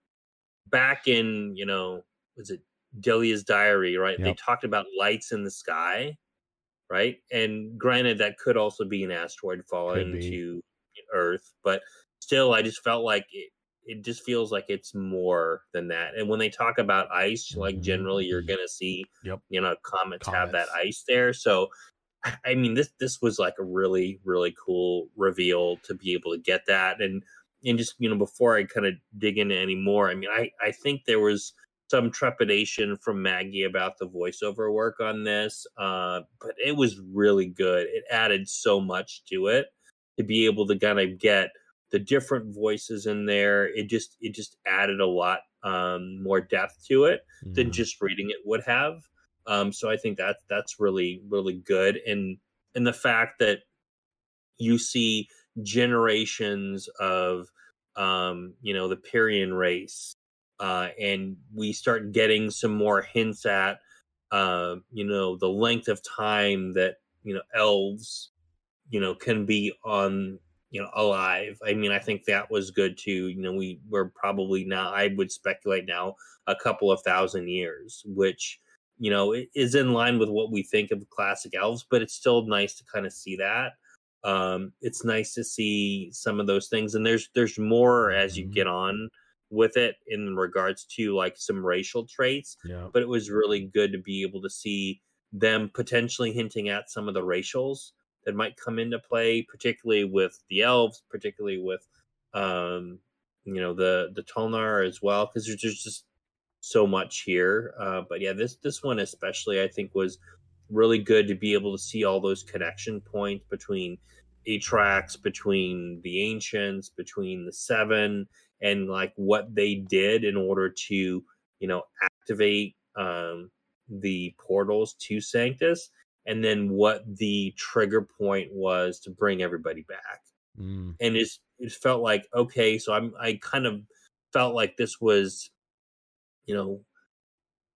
back in, you know, was it Delia's diary, right? Yep. They talked about lights in the sky, right? And granted, that could also be an asteroid falling to Earth, but still, I just felt like it, it just feels like it's more than that. And when they talk about ice, like generally you're mm-hmm. gonna see, yep. you know, comets, comets, have that ice there. So, I mean, this this was like a really really cool reveal to be able to get that. And and just you know, before I kind of dig into any more, I mean, I I think there was some trepidation from Maggie about the voiceover work on this, uh, but it was really good. It added so much to it to be able to kind of get the different voices in there. It just it just added a lot um, more depth to it mm-hmm. than just reading it would have. Um, so I think that that's really really good, and and the fact that you see generations of um, you know the Parian race, uh, and we start getting some more hints at uh, you know the length of time that you know elves you know can be on you know alive i mean i think that was good too you know we we're probably now i would speculate now a couple of thousand years which you know is in line with what we think of classic elves but it's still nice to kind of see that um it's nice to see some of those things and there's there's more as you mm-hmm. get on with it in regards to like some racial traits yeah. but it was really good to be able to see them potentially hinting at some of the racials that might come into play, particularly with the elves, particularly with um, you know the the Tulnar as well, because there's, just so much here. Uh, but yeah, this this one especially I think was really good to be able to see all those connection points between Atrax, between the ancients, between the seven, and like what they did in order to you know activate um, the portals to Sanctus and then what the trigger point was to bring everybody back. Mm. And it's it felt like okay, so I'm I kind of felt like this was, you know,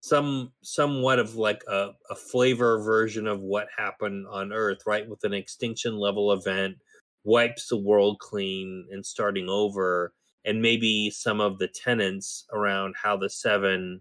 some somewhat of like a, a flavor version of what happened on Earth, right? With an extinction level event, wipes the world clean and starting over, and maybe some of the tenants around how the seven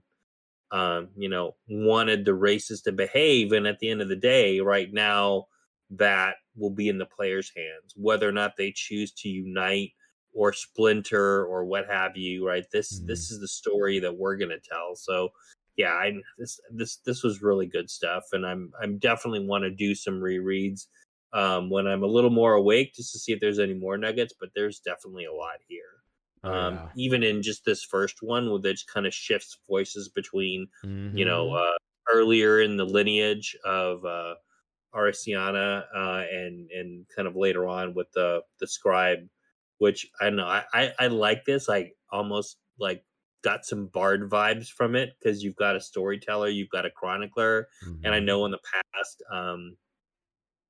um, you know, wanted the races to behave. And at the end of the day, right now, that will be in the players' hands, whether or not they choose to unite or splinter or what have you. Right? This mm-hmm. this is the story that we're gonna tell. So, yeah, I this this this was really good stuff, and I'm I'm definitely want to do some rereads um, when I'm a little more awake just to see if there's any more nuggets. But there's definitely a lot here. Um, yeah. even in just this first one, where it kind of shifts voices between, mm-hmm. you know, mm-hmm. uh, earlier in the lineage of uh, Arisiana uh, and and kind of later on with the the scribe, which I know, I, I, I like this. I almost like got some bard vibes from it because you've got a storyteller, you've got a chronicler, mm-hmm. and I mm-hmm. know in the past, um,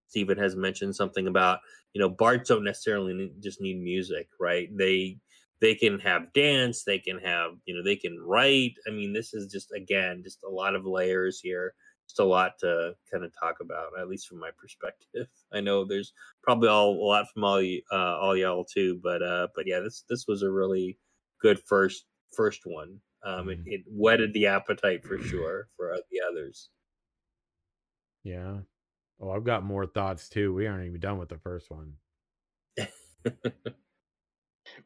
Steven has mentioned something about you know bards don't necessarily just need music, right? They they can have dance they can have you know they can write. I mean this is just again just a lot of layers here just a lot to kind of talk about at least from my perspective. I know there's probably all a lot from all you uh all y'all too but uh but yeah this this was a really good first first one. Um it, mm-hmm. it whetted the appetite for sure for the others. Yeah. Oh i've got more thoughts too. We aren't even done with the first one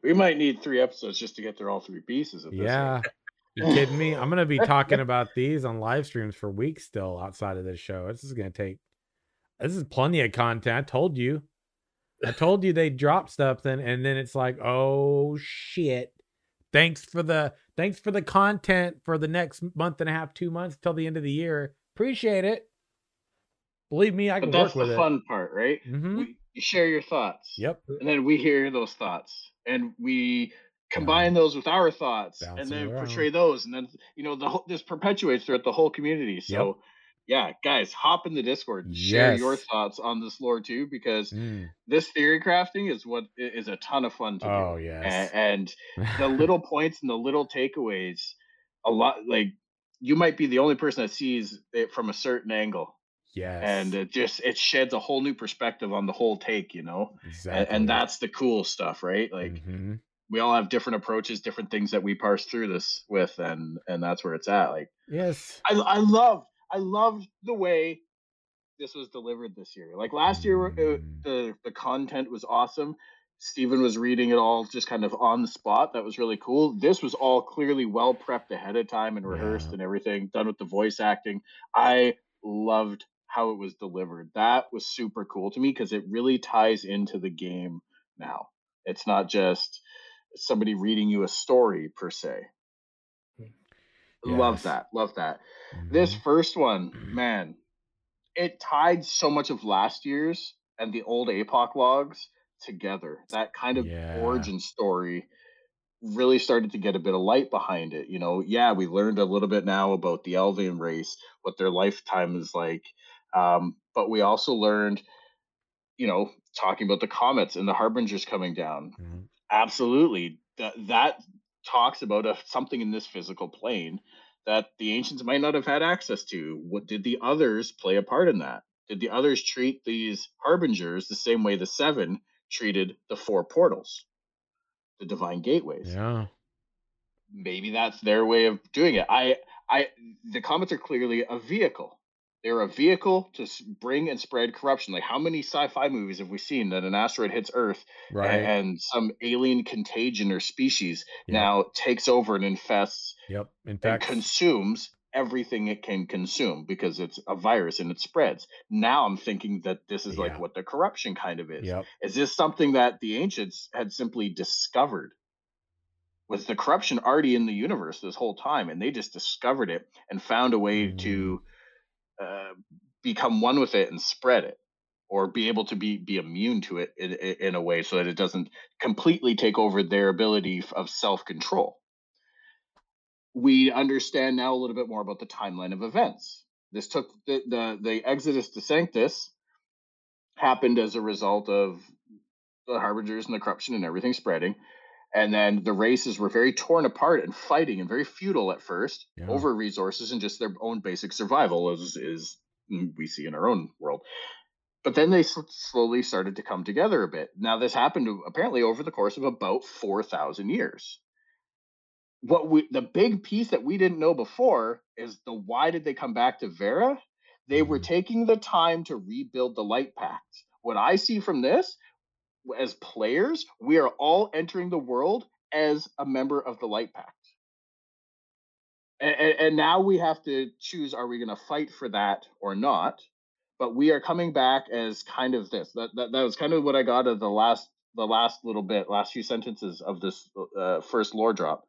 We might need three episodes just to get through all three pieces of this. Yeah. You kidding me? I'm gonna be talking about these on live streams for weeks still outside of this show. This is gonna take this is plenty of content. I told you. I told you they drop stuff then and then it's like, oh shit. Thanks for the thanks for the content for the next month and a half, two months till the end of the year. Appreciate it. Believe me, I can but work with it. That's the fun part, right? Mm-hmm. We, you share your thoughts. Yep. And then we hear those thoughts and we combine those with our thoughts and then portray those and then you know the whole, this perpetuates throughout the whole community so yep. yeah guys hop in the discord yes. share your thoughts on this lore too because mm. this theory crafting is what is a ton of fun to oh do. yes and, and the little points and the little takeaways a lot like you might be the only person that sees it from a certain angle Yes. And it just it sheds a whole new perspective on the whole take, you know. Exactly. And, and that's the cool stuff, right? Like mm-hmm. we all have different approaches, different things that we parse through this with, and and that's where it's at. Like yes, I I love I love the way this was delivered this year. Like last year, it, mm. the the content was awesome. Steven was reading it all just kind of on the spot. That was really cool. This was all clearly well prepped ahead of time and rehearsed yeah. and everything, done with the voice acting. I loved how it was delivered. That was super cool to me because it really ties into the game now. It's not just somebody reading you a story per se. Love that. Love that. This Mhm. first one, man, it tied so much of last year's and the old APOC logs together. That kind of Yeah. origin story really started to get a bit of light behind it. You know, yeah, we learned a little bit now about the Elvian race, what their lifetime is like. Um, but we also learned, you know, talking about the comets and the harbingers coming down. Mhm. Absolutely. That that talks about a, something in this physical plane that the ancients might not have had access to. What did the others play a part in that? Did the others treat these harbingers the same way the seven treated the four portals, the divine gateways? Yeah. maybe that's their way of doing it. I, I, the comets are clearly a vehicle. They're a vehicle to bring and spread corruption. Like how many sci-fi movies have we seen that an asteroid hits Earth Right. and some alien contagion or species Yep. now takes over and infests Yep. In and consumes everything it can consume because it's a virus and it spreads. Now I'm thinking that this is Yeah. like what the corruption kind of is. yep. Is this something that the ancients had simply discovered? Was the corruption already in the universe this whole time, and they just discovered it and found a way Mm. to uh, become one with it and spread it, or be able to be be immune to it in, in a way so that it doesn't completely take over their ability of self control? We understand now a little bit more about the timeline of events. This took the the, the Exodus to Sanctus happened as a result of the harbingers and the corruption and everything spreading. And then the races were very torn apart and fighting and very futile at first Yeah. over resources and just their own basic survival, as is mm, we see in our own world. But then they slowly started to come together a bit. Now, this happened apparently over the course of about 4,000 years. What we, the big piece that we didn't know before is the why did they come back to Verra? They were Mhm. taking the time to rebuild the Light Pacts. What I see from this as players, we are all entering the world as a member of the Light Pact. And, and now we have to choose are we going to fight for that or not? But we are coming back as kind of this. That, that, that was kind of what I got of the last the last little bit, last few sentences of this uh, first lore drop,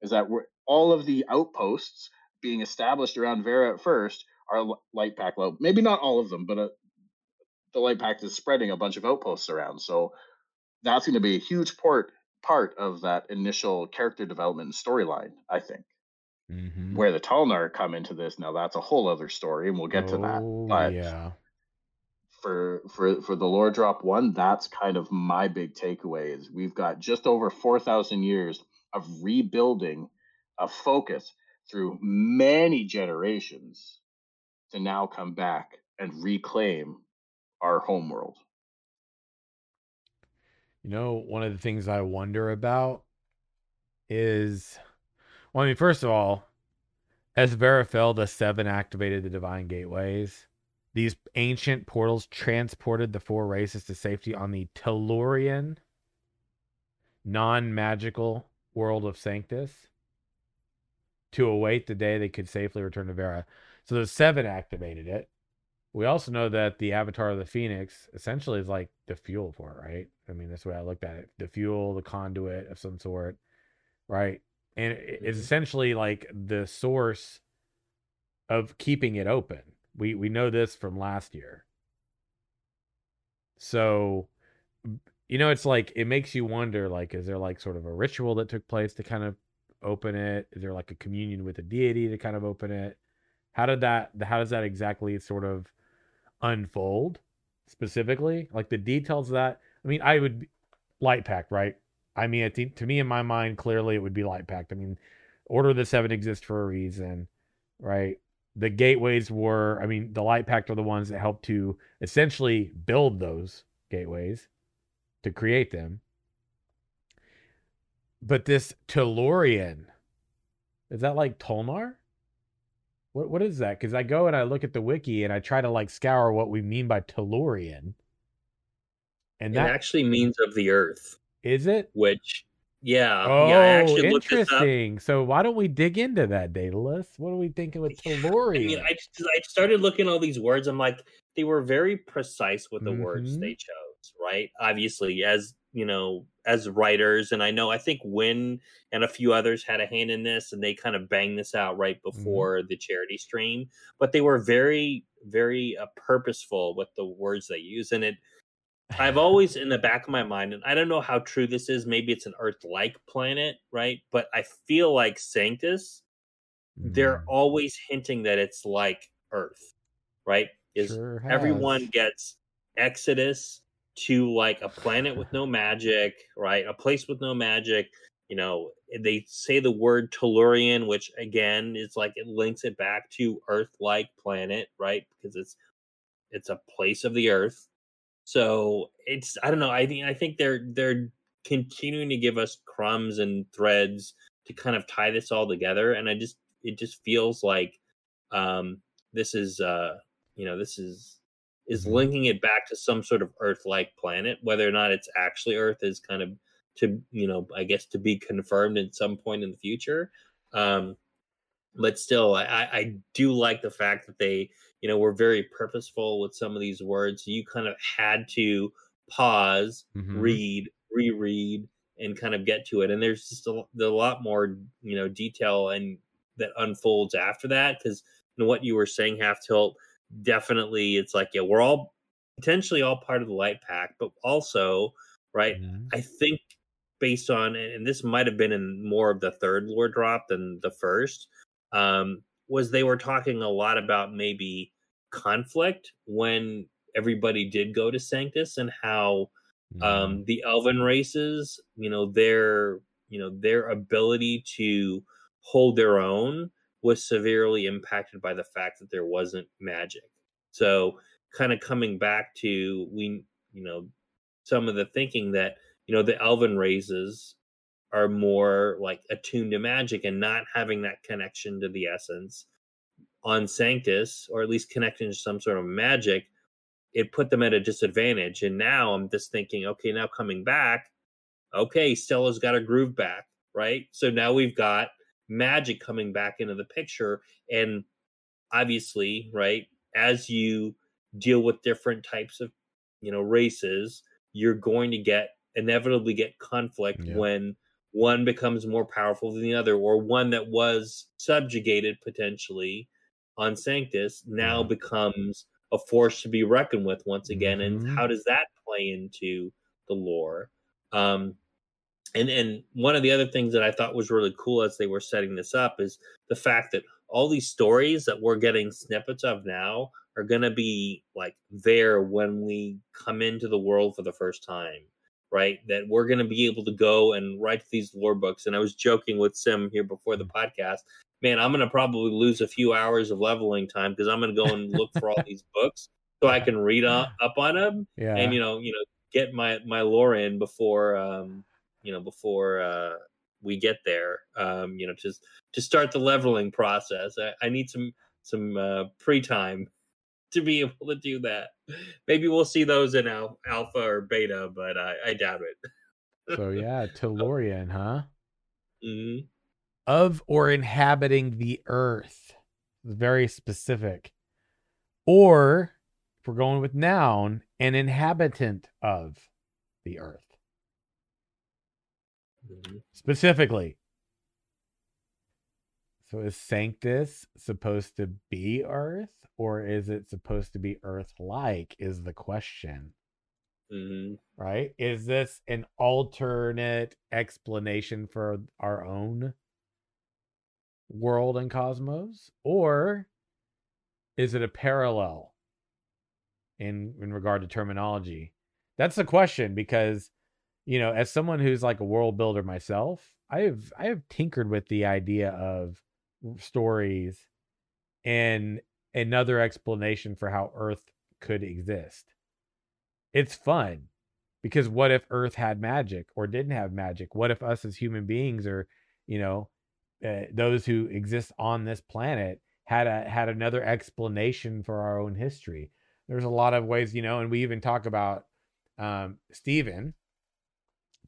is that we're all of the outposts being established around Verra at first are light pack low. Maybe not all of them, but uh, the light pact is spreading a bunch of outposts around. So that's going to be a huge part part of that initial character development storyline. I think Mhm. where the Tulnar come into this now, that's a whole other story, and we'll get to that. Oh, But yeah. for for for the lore drop one, that's kind of my big takeaway is we've got just over four thousand years of rebuilding a focus through many generations to now come back and reclaim our homeworld. You know, one of the things I wonder about is, well, I mean, first of all, as Verra fell, the seven activated the divine gateways. These ancient portals transported the four races to safety on the Tellurian, non magical world of Sanctus to await the day they could safely return to Verra. So the seven activated it. We also know that the Avatar of the Phoenix essentially is like the fuel for it, right? I mean, that's the way I looked at it. The fuel, the conduit of some sort, right? And it- it's Mhm. essentially like the source of keeping it open. We we know this from last year. So you know, it's like it makes you wonder like is there like sort of a ritual that took place to kind of open it? Is there like a communion with a deity to kind of open it? How did that how does that exactly sort of unfold specifically? Like the details of that. I mean, I would light packed, right? I mean, to me in my mind, clearly it would be light packed. I mean, Order of the Seven exists for a reason, right? The gateways were, I mean, the light pact are the ones that helped to essentially build those gateways to create them. But this Tellurian, is that like Tulnar? What what is that? Because I go and I look at the wiki and I try to like scour what we mean by Tellurian. And It that actually means of the earth, is it? which yeah, Oh, yeah, I actually looked this up. interesting. So why don't we dig into that, Daedalus? What are we thinking with I mean, I just, I started looking at all these words. I'm like, they were very precise with the words Mhm. they chose, right? Obviously, as you know, as writers, and I know I think Win and a few others had a hand in this, and they kind of banged this out right Mm-hmm. before the charity stream. But they were very, very uh, purposeful with the words they use, and it. I've always in the back of my mind, and I don't know how true this is. Maybe it's an Earth-like planet, right? But I feel like Sanctus. They're Mm, always hinting that it's like Earth, right? Is sure everyone gets exodus to like a planet with no magic right? A place with no magic you know they say the word tellurian which again is like it links it back to earth like planet right? Because it's it's a place of the earth. So it's i don't know i think i think they're they're continuing to give us crumbs and threads to kind of tie this all together and i just it just feels like um this is uh you know this is is Mhm. linking it back to some sort of earth-like planet. Whether or not it's actually earth is kind of to you know i guess to be confirmed at some point in the future. Um but still I, I do like the fact that they you know were very purposeful with some of these words. You kind of had to pause Mhm. read reread and kind of get to it. And there's just a, a lot more you know detail and that unfolds after that. Because you know, what you were saying half tilt definitely it's like yeah we're all potentially all part of the Light Pact but also right Mhm. i think based on and this might have been in more of the third lore drop than the first um was they were talking a lot about maybe conflict when everybody did go to sanctus and how Mhm. um the elven races you know their you know their ability to hold their own was severely impacted by the fact that there wasn't magic so kind of coming back to we you know some of the thinking that you know the elven races are more like attuned to magic and not having that connection to the essence on sanctus or at least connecting to some sort of magic it put them at a disadvantage. And now I'm just thinking, okay, now coming back, okay, Stella's got her groove back, right? So now we've got magic coming back into the picture. And obviously, right, as you deal with different types of, you know, races, you're going to get inevitably get conflict Yeah. when one becomes more powerful than the other, or one that was subjugated potentially on Sanctus now Yeah. becomes a force to be reckoned with once again. Mhm. And how does that play into the lore? Um, and and one of the other things that I thought was really cool as they were setting this up is the fact that all these stories that we're getting snippets of now are going to be like there when we come into the world for the first time right? That we're going to be able to go and write these lore books. And i was joking with sim here before the podcast man i'm going to probably lose a few hours of leveling time because i'm going to go and look for all these books so i can read up, up on them yeah. and you know you know get my my lore in before um you know before uh we get there um you know to to start the leveling process i, I need some some uh pre-time to be able to do that maybe we'll see those in al- alpha or beta but i i doubt it so yeah, Tellurian, huh? Mm-hmm. Of or inhabiting the earth. Very specific. Or if we're going with noun, an inhabitant of the earth. Specifically. So is Sanctus supposed to be earth or is it supposed to be earth like is the question. hmm right? Is this an alternate explanation for our own world and cosmos? Or is it a parallel in in regard to terminology? That's the question because you know, as someone who's like a world builder myself, I have I have tinkered with the idea of stories and another explanation for how Earth could exist. It's fun because what if Earth had magic or didn't have magic? What if us as human beings or you know uh, those who exist on this planet had a had another explanation for our own history? There's a lot of ways, you know, and we even talk about um, Steven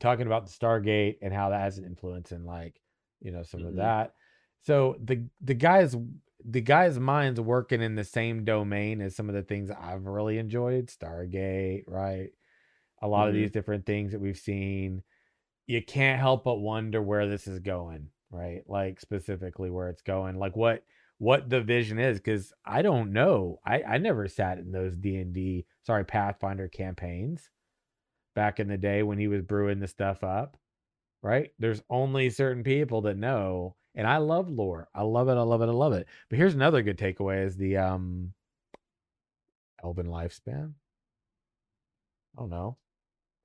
talking about the Stargate and how that has an influence in like you know some of Mhm. that. So the the guys the guy's mind's working in the same domain as some of the things I've really enjoyed, Stargate, right? A lot of Mhm. these different things that we've seen. you can't help but wonder where this is going, right? Like specifically where it's going, like what what the vision is because I don't know. I I never sat in those D and D, sorry Pathfinder campaigns back in the day when he was brewing the stuff up, right? There's only certain people that know, and I love lore. I love it. I love it. I love it. But here's another good takeaway: is the um Elven lifespan. I don't know.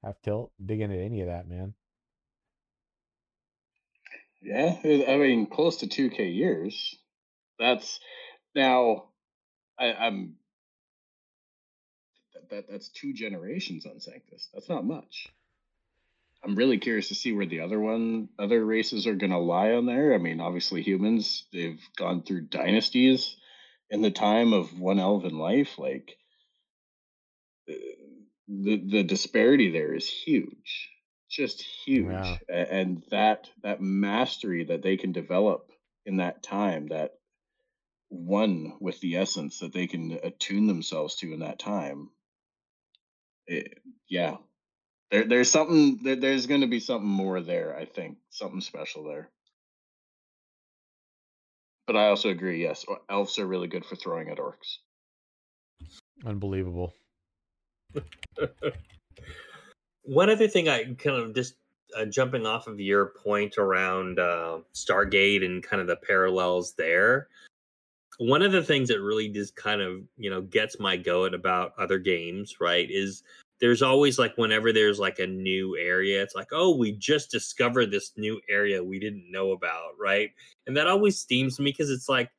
Half tilt, dig into any of that, man. Yeah, I mean, close to 2K years. That's now. I, I'm that, that that's two generations on Sanctus. That's not much. I'm really curious to see where the other one, other races are going to lie on there. I mean, obviously humans, they've gone through dynasties in the time of one elven life. Like uh, the the disparity there is huge, just huge. And that that mastery that they can develop in that time, that one with the essence that they can attune themselves to in that time. It, yeah, there, there's something. There, there's going to be something more there. I think something special there. But I also agree. Yes, elves are really good for throwing at orcs. Unbelievable. One other thing I kind of just uh, jumping off of your point around uh, Stargate and kind of the parallels there. One of the things that really just kind of you know gets my goat about other games, right, is there's always like whenever there's like a new area, it's like, oh, we just discovered this new area we didn't know about, right? And that always steams me because it's like,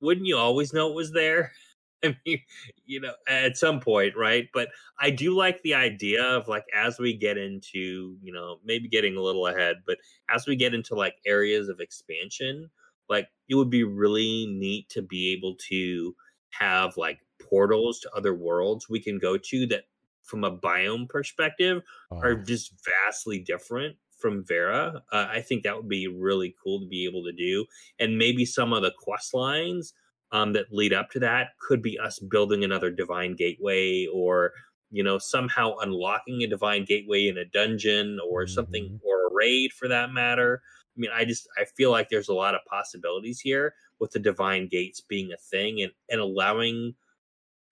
wouldn't you always know it was there? I mean, you know, at some point, right? But I do like the idea of like as we get into, you know, maybe getting a little ahead, but as we get into like areas of expansion, like it would be really neat to be able to have like portals to other worlds we can go to that from a biome perspective are Oh, just vastly different from Verra. Uh, I think that would be really cool to be able to do, and maybe some of the quest lines um, that lead up to that could be us building another divine gateway, or you know somehow unlocking a divine gateway in a dungeon, or something, Mhm. or a raid for that matter. I mean, I just I feel like there's a lot of possibilities here with the divine gates being a thing and and allowing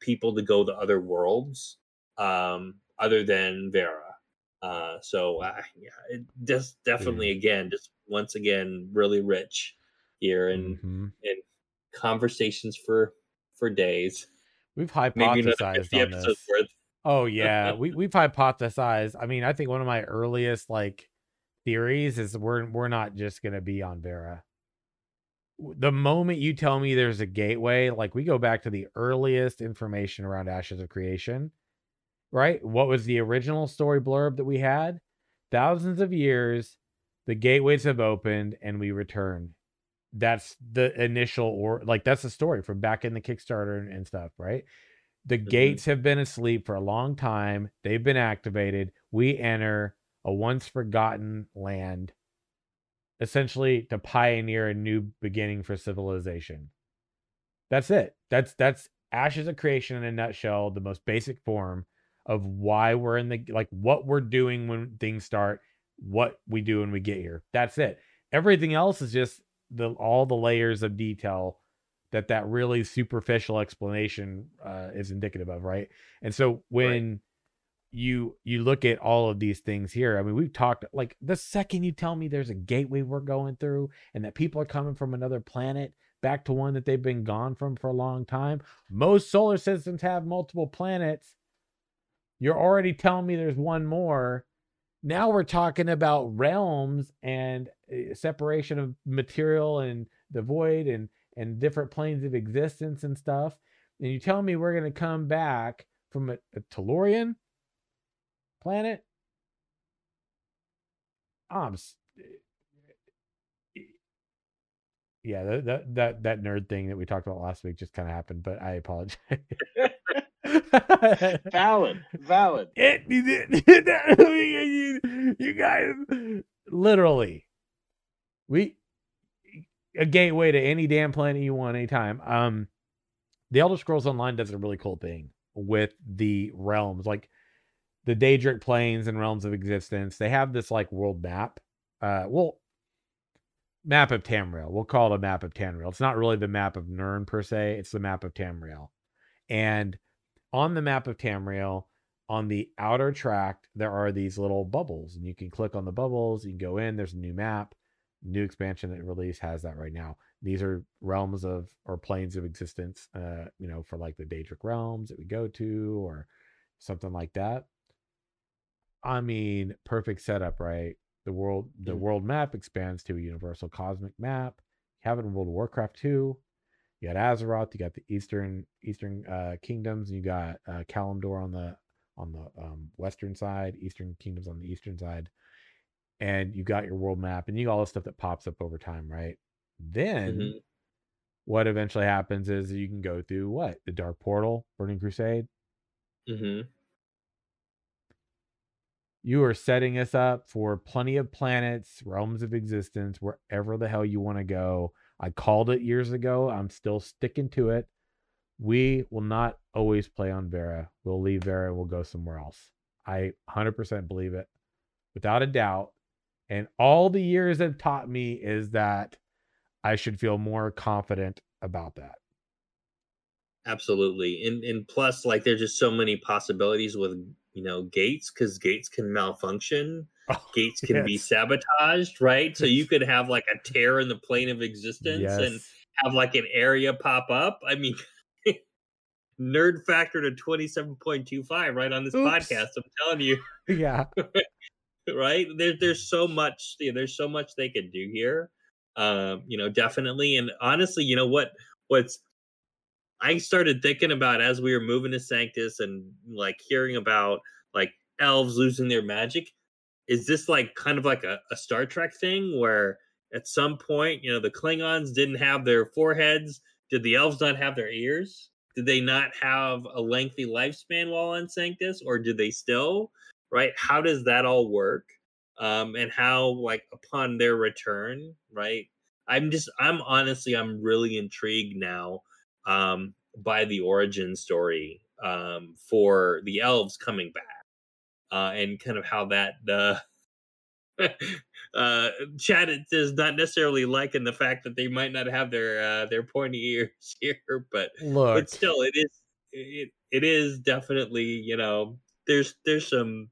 people to go to other worlds um, other than Verra. Uh, so uh, yeah, it just definitely again, just once again, really rich here and mhm. and conversations for for days. We've hypothesized on this. worth. Oh yeah, we we've hypothesized. I mean, I think one of my earliest like theories is we're we're not just gonna be on Verra. The moment you tell me there's a gateway, like we go back to the earliest information around Ashes of Creation, right? What was the original story blurb that we had? Thousands of years, the gateways have opened and we return. That's the initial or like that's the story from back in the Kickstarter and, and stuff, right? The Mhm. gates have been asleep for a long time. They've been activated. We enter a once forgotten land, essentially to pioneer a new beginning for civilization. That's it. That's that's Ashes of Creation in a nutshell, the most basic form of why we're in the like what we're doing when things start, what we do when we get here. That's it. Everything else is just the all the layers of detail that that really superficial explanation uh, is indicative of, right? And so when you you look at all of these things here, I mean, we've talked like the second you tell me there's a gateway we're going through and that people are coming from another planet back to one that they've been gone from for a long time. Most solar systems have multiple planets. You're already telling me there's one more. Now we're talking about realms and uh, separation of material and the void and and different planes of existence and stuff. And you tell me we're going to come back from a, a Tellurian planet? I'm yeah, that, that that that nerd thing that we talked about last week just kind of happened, but I apologize. Valid, valid. It, you, you guys, literally, we a gateway to any damn planet you want anytime. Um, the Elder Scrolls Online does a really cool thing with the realms. Like the Daedric planes and realms of existence. They have this like world map. Uh, well, map of Tamriel. We'll call it a map of Tamriel. It's not really the map of Nirn per se. It's the map of Tamriel. And on the map of Tamriel, on the outer tract, there are these little bubbles, and you can click on the bubbles. You can go in. There's a new map. New expansion that release has that right now. These are realms of or planes of existence. Uh, you know, for like the Daedric realms that we go to, or something like that. I mean, perfect setup, right? The world, the Mm. world map expands to a universal cosmic map. You have it in World of Warcraft 2. You got Azeroth, you got the Eastern Eastern uh, kingdoms, and you got uh, Kalimdor on the on the um, western side, Eastern kingdoms on the eastern side, and you got your world map, and you got all the stuff that pops up over time, right? Then Mhm. what eventually happens is you can go through what the Dark Portal, Burning Crusade. Mhm. You are setting us up for plenty of planets, realms of existence, wherever the hell you want to go. I called it years ago. I'm still sticking to it. We will not always play on Verra. We'll leave Verra we'll go somewhere else. I 100% believe it without a doubt. And all the years have taught me is that I should feel more confident about that. Absolutely. And and plus like there's just so many possibilities with you know gates because gates can malfunction. Oh, Gates can be sabotaged, right? So you could have like a tear in the plane of existence and have like an area pop up. I mean, nerd factor to 27.25 right on this Oops. podcast. I'm telling you, yeah. right? There, there's so much, yeah, there's so much they could do here. Um, you know, definitely. And honestly, you know what? What's I started thinking about as we were moving to Sanctus and like hearing about like elves losing their magic. Is this like kind of like a, a Star Trek thing where at some point, you know, the Klingons didn't have their foreheads? Did the elves not have their ears? Did they not have a lengthy lifespan while on Sanctus, or did they still? Right? How does that all work? Um, and how, like, upon their return, right? I'm just, I'm honestly, I'm really intrigued now um, by the origin story um, for the elves coming back uh, and kind of how that uh, uh, Chad is not necessarily liking the fact that they might not have their uh, their pointy ears here, but Look. but still, it is it it is definitely you know there's there's some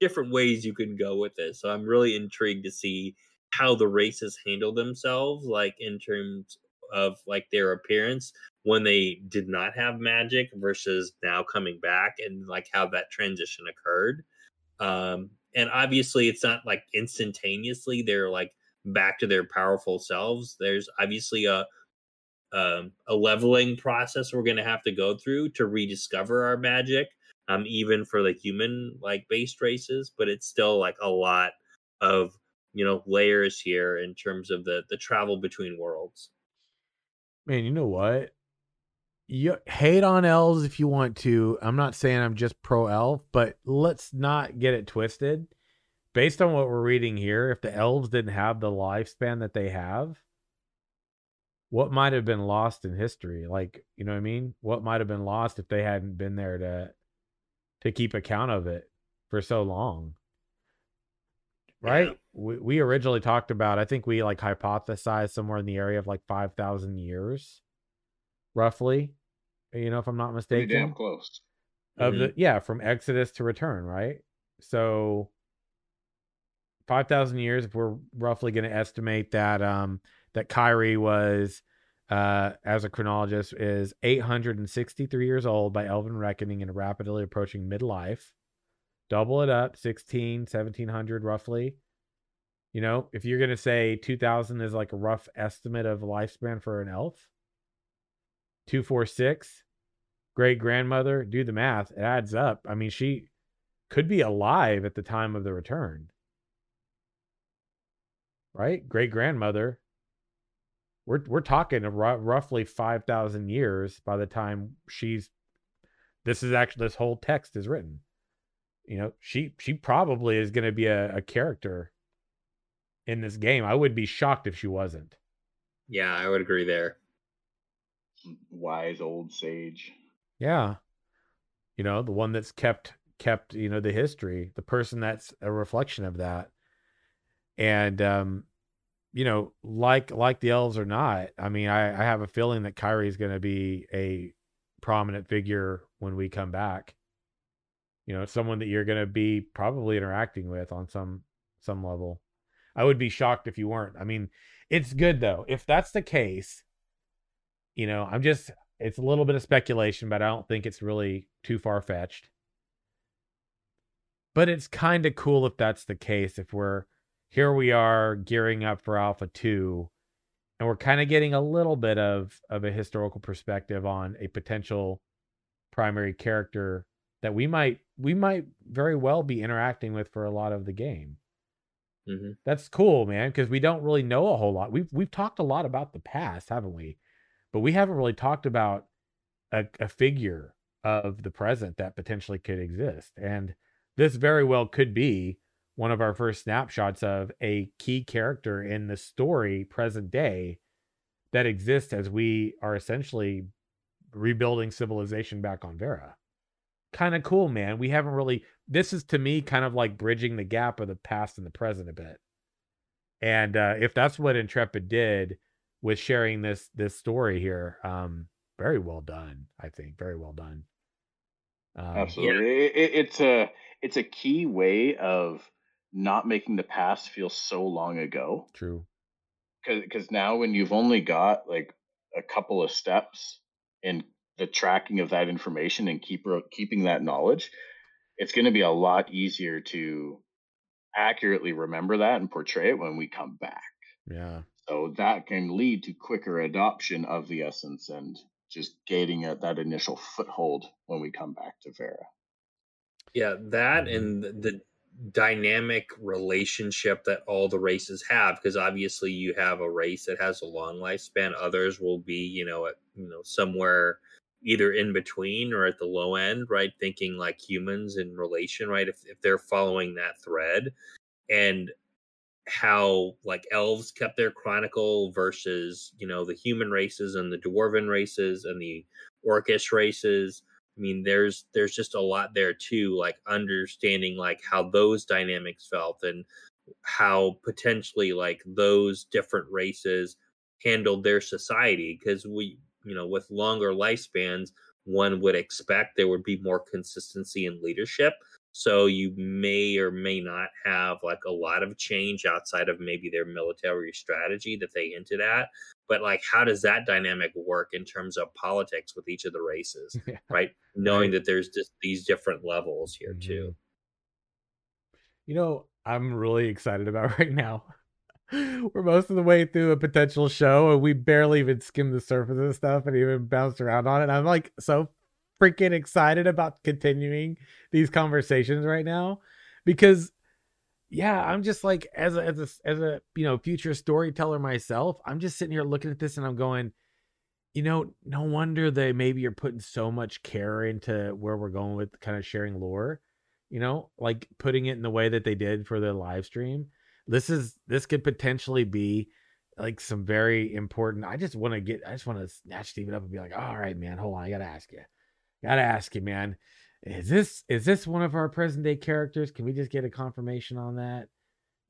different ways you can go with this. So I'm really intrigued to see how the races handle themselves, like in terms of like their appearance when they did not have magic versus now coming back and like how that transition occurred. Um, and obviously it's not like instantaneously they're like back to their powerful selves. There's obviously a um, a leveling process we're going to have to go through to rediscover our magic um, even for the human like based races but it's still like a lot of you know layers here in terms of the the travel between worlds Man, you know what? You hate on elves if you want to. I'm not saying I'm just pro elf, but let's not get it twisted. Based on what we're reading here, if the elves didn't have the lifespan that they have, what might have been lost in history? Like, you know what I mean? What might have been lost if they hadn't been there to to keep account of it for so long? Right? Yeah. We we originally talked about I think we like hypothesized somewhere in the area of like 5,000 years roughly. You know if I'm not Pretty mistaken damn close. of Mhm. the yeah from exodus to return right so 5000 years if we're roughly going to estimate that um that kyrie was uh as a chronologist is 863 years old by elven reckoning and rapidly approaching midlife double it up 16 1700 roughly you know if you're going to say 2000 is like a rough estimate of lifespan for an elf 246 great grandmother, do the math, it adds up. I mean, she could be alive at the time of the return. Right? Great grandmother. We're we're talking ru- roughly 5000 years by the time she's this is actually this whole text is written. You know, she she probably is going to be a, a character in this game. I would be shocked if she wasn't. yeah i would agree there Wise old sage. Yeah. You know, the one that's kept kept you know the history the person that's a reflection of that and um you know like like the elves or not i mean i i have a feeling that Kairi is going to be a prominent figure when we come back you know someone that you're going to be probably interacting with on some some level i would be shocked if you weren't. I mean it's good though. If that's the case you know i'm just it's a little bit of speculation but i don't think it's really too far fetched but it's kind of cool if that's the case if we're here we are gearing up for alpha 2 and we're kind of getting a little bit of of a historical perspective on a potential primary character that we might we might very well be interacting with for a lot of the game hmm that's cool man because we don't really know a whole lot we've we've talked a lot about the past haven't we but we haven't really talked about a, a figure of the present that potentially could exist and this very well could be one of our first snapshots of a key character in the story present day that exists as we are essentially rebuilding civilization back on Verra. Kind of cool, man. We haven't really this is to me kind of like bridging the gap of the past and the present a bit. And uh if that's what Intrepid did with sharing this this story here, um very well done, I think. Very well done. Um, Absolutely, It, it, it's a it's a key way of not making the past feel so long ago. True. Because now when you've only got like a couple of steps in the tracking of that information and keep keeping that knowledge, it's going to be a lot easier to accurately remember that and portray it when we come back. Yeah. So that can lead to quicker adoption of the essence and just gaining at that initial foothold when we come back to Verra. Yeah, that Mhm. and the, the dynamic relationship that all the races have, because obviously you have a race that has a long lifespan. Others will be, you know, at you know somewhere either in between or at the low end, right? Thinking like humans in relation, right? If if they're following that thread, and how like elves kept their chronicle versus you know the human races and the dwarven races and the orcish races i mean there's there's just a lot there too like understanding like how those dynamics felt and how potentially like those different races handled their society because we you know with longer lifespans one would expect there would be more consistency in leadership so you may or may not have like a lot of change outside of maybe their military strategy that they hinted at. But like, how does that dynamic work in terms of politics with each of the races, Yeah. right? Knowing that there's just these different levels here too. Mm-hmm. You know, I'm really excited about right now. We're most of the way through a potential show and we barely even skimmed the surface of stuff and even bounced around on it. I'm like so freaking excited about continuing these conversations right now because yeah, I'm just like as a as a as a you know future storyteller myself, I'm just sitting here looking at this and I'm going, you know, no wonder they maybe you're putting so much care into where we're going with kind of sharing lore, you know, like putting it in the way that they did for the live stream. This is this could potentially be like some very important. I just want to get I just want to snatch Steven up and be like, all right, man, hold on, I gotta ask you. Gotta ask you, man. Is this is this one of our present day characters? Can we just get a confirmation on that?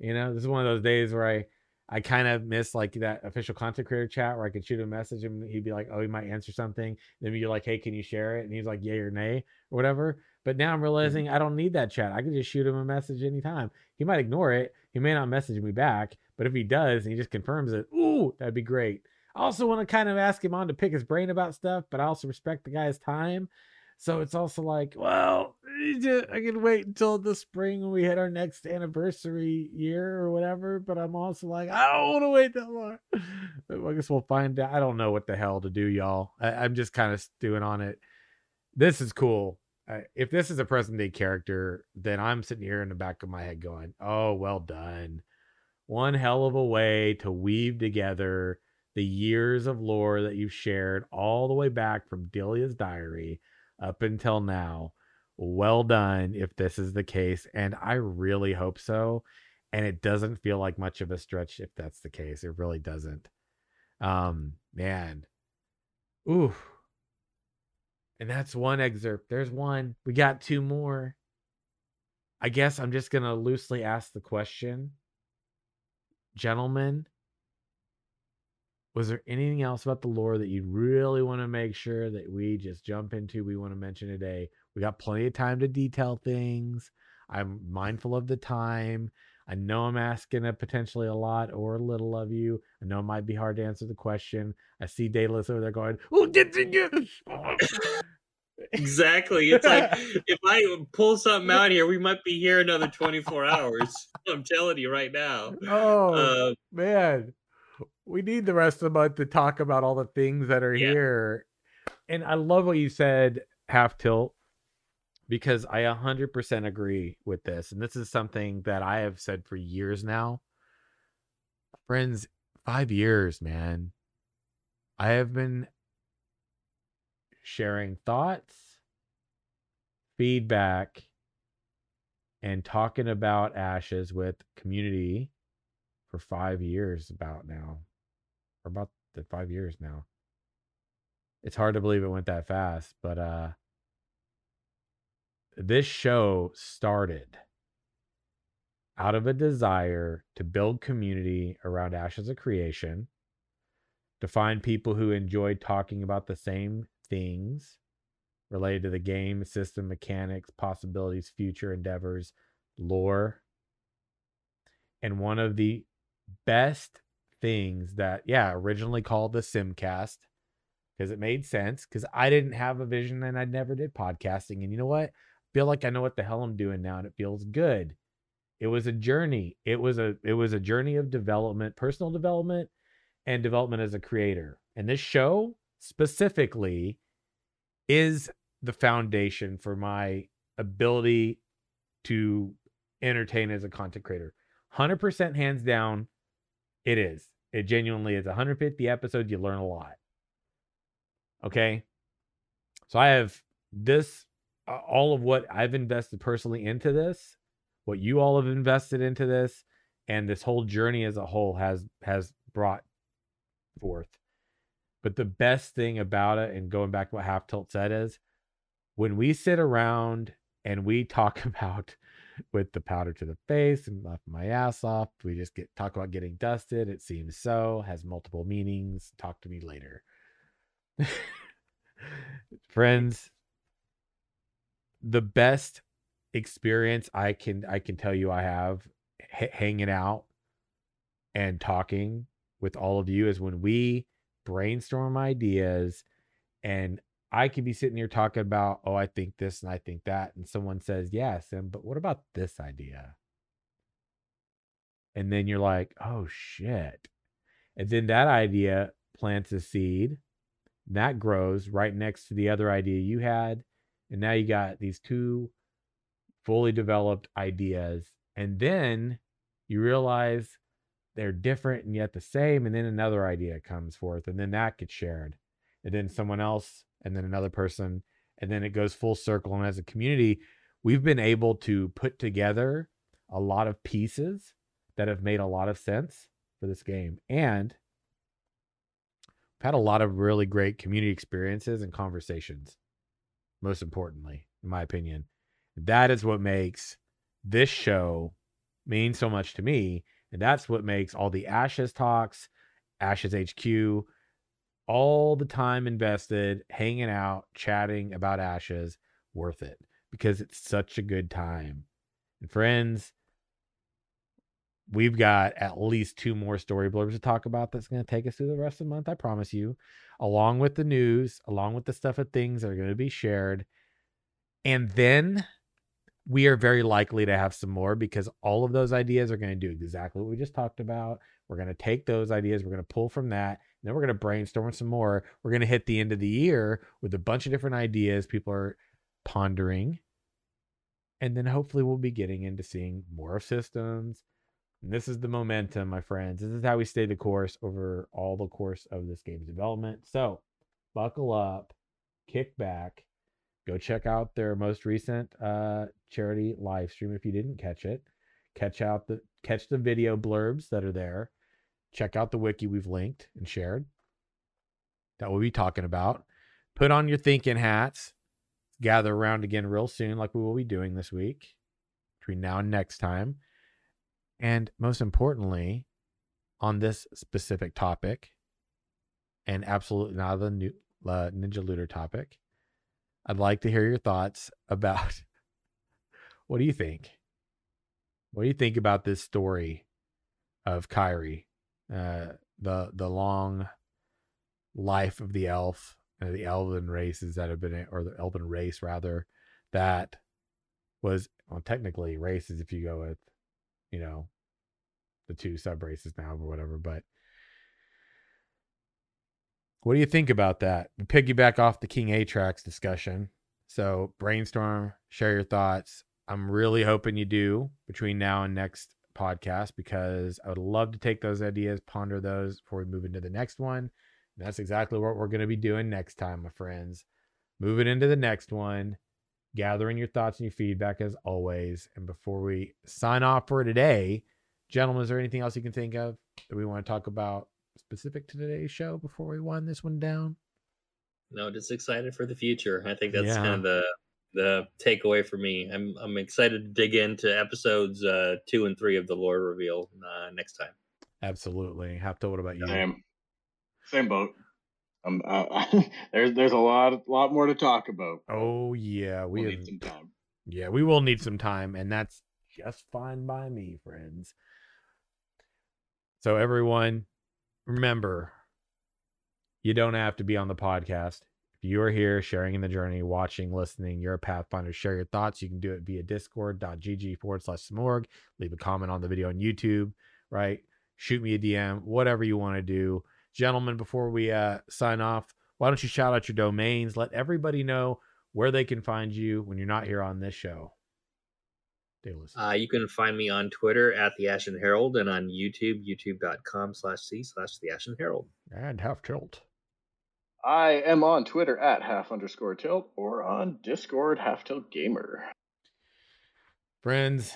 You know, this is one of those days where I I kind of miss like that official content creator chat where I could shoot a message and he'd be like, "Oh, he might answer something." Then you're like, "Hey, can you share it?" And he's like, "Yay or nay or whatever." But now I'm mm-hmm. realizing I don't need that chat. I can just shoot him a message anytime. He might ignore it. He may not message me back, but if he does and he just confirms it, ooh, that'd be great. I also want to kind of ask him on to pick his brain about stuff, but I also respect the guy's time. So it's also like, well, I can wait until the spring when we hit our next anniversary year or whatever. But I'm also like, I don't want to wait that long. But I guess we'll find out. I don't know what the hell to do, y'all. I, I'm just kind of stewing on it. This is cool. If this is a present day character, then I'm sitting here in the back of my head going, oh, well done. One hell of a way to weave together the years of lore that you've shared all the way back from Delia's diary up until now. Well done if this is the case. And I really hope so. And it doesn't feel like much of a stretch if that's the case. It really doesn't. Um, man. Ooh. And that's one excerpt. There's one. We got two more. I guess I'm just gonna loosely ask the question, gentlemen. Was there anything else about the lore that you really want to make sure that we just jump into? We want to mention today. We got plenty of time to detail things. I'm mindful of the time. I know I'm asking a potentially a lot or a little of you. I know it might be hard to answer the question. I see Daedalus over there going, "Oh, did you?" Exactly. It's like if I pull something out here, we might be here another 24 hours. I'm telling you right now. Oh Uh, man, we need the rest of the month to talk about all the things that are Yeah. here. And I love what you said, half tilt, because I 100% agree with this. And this is something that I have said for years now. Friends, five years, man. I have been sharing thoughts, feedback, and talking about ashes with community for five years about now or about the five years now. It's hard to believe it went that fast but uh this show started out of a desire to build community around ashes of creation to find people who enjoyed talking about the same things related to the game system mechanics possibilities future endeavors lore. And one of the best things that yeah originally called the simcast because it made sense because i didn't have a vision and i never did podcasting and you know what? I feel like i know what the hell i'm doing now and it feels good. It was a journey. It was a it was a journey of development personal development and development as a creator. And this show specifically is the foundation for my ability to entertain as a content creator. 100% hands down it is. It genuinely is. 150 episodes you learn a lot. Okay? So i have this uh, all of what i've invested personally into this what you all have invested into this and this whole journey as a whole has has brought forth but the best thing about it and going back to what half tilt said is when we sit around and we talk about with the powder to the face and left my ass off we just get talk about getting dusted it seems so has multiple meanings talk to me later. Friends the best experience i can i can tell you i have h- hanging out and talking with all of you is when we brainstorm ideas and I could be sitting here talking about, oh, I think this and I think that. And someone says, yes. Sim, but what about this idea? And then you're like, oh, shit. And then that idea plants a seed that grows right next to the other idea you had. And now you got these two fully developed ideas. And then you realize they're different and yet the same. And then another idea comes forth, and then that gets shared. And then someone else and then another person and then it goes full circle and as a community we've been able to put together a lot of pieces that have made a lot of sense for this game and we've had a lot of really great community experiences and conversations most importantly in my opinion that is what makes this show mean so much to me and that's what makes all the ashes talks ashes hq all the time invested hanging out, chatting about ashes, worth it because it's such a good time. And friends, we've got at least two more story blurbs to talk about that's going to take us through the rest of the month, I promise you, along with the news, along with the stuff of things that are going to be shared. And then we are very likely to have some more because all of those ideas are going to do exactly what we just talked about. We're going to take those ideas, we're going to pull from that, and then we're going to brainstorm some more. We're going to hit the end of the year with a bunch of different ideas people are pondering. And then hopefully we'll be getting into seeing more of systems. And this is the momentum, my friends. This is how we stay the course over all the course of this game's development. So buckle up, kick back, go check out their most recent uh, charity live stream if you didn't catch it. Catch out the catch the video blurbs that are there. Check out the wiki we've linked and shared. That we'll be talking about. Put on your thinking hats. Gather around again real soon, like we will be doing this week. between now and next time. And most importantly, on this specific topic, and absolutely not the new, uh, Ninja Looter topic, I'd like to hear your thoughts about what do you think? What do you think about this story of Kairi? Uh, the the long life of the elf, uh, the elven races that have been, or the elven race rather, that was well, technically races if you go with, you know, the two sub races now or whatever. But what do you think about that? We piggyback off the King Atrax discussion. So brainstorm, share your thoughts. I'm really hoping you do between now and next podcast because I would love to take those ideas, ponder those before we move into the next one. And that's exactly what we're going to be doing next time, my friends. Moving into the next one, gathering your thoughts and your feedback as always. And before we sign off for today, gentlemen, is there anything else you can think of that we want to talk about specific to today's show before we wind this one down? No, just excited for the future. I think that's Yeah. kind of the the takeaway for me. I'm I'm excited to dig into episodes uh, two and three of the lore reveal uh, next time. Absolutely. Hafto, what about you? Same, same boat. Um, uh, there's there's a lot lot more to talk about. Oh yeah, we We'll have, need some time. yeah we will need some time, and that's just fine by me, friends. So everyone, remember, you don't have to be on the podcast. If you are here sharing in the journey, watching, listening, you're a Pathfinder, share your thoughts. You can do it via discord.gg forward slash Smorg. Leave a comment on the video on YouTube, right? Shoot me a DM, whatever you want to do. Gentlemen, before we uh, sign off, why don't you shout out your domains? Let everybody know where they can find you when you're not here on this show. Davis. Uh, you can find me on Twitter at the Ashen Herald and on YouTube, youtube.com slash c slash the Ashen Herald. and half tilt. I am on Twitter at half underscore tilt or on Discord half tilt gamer. Friends,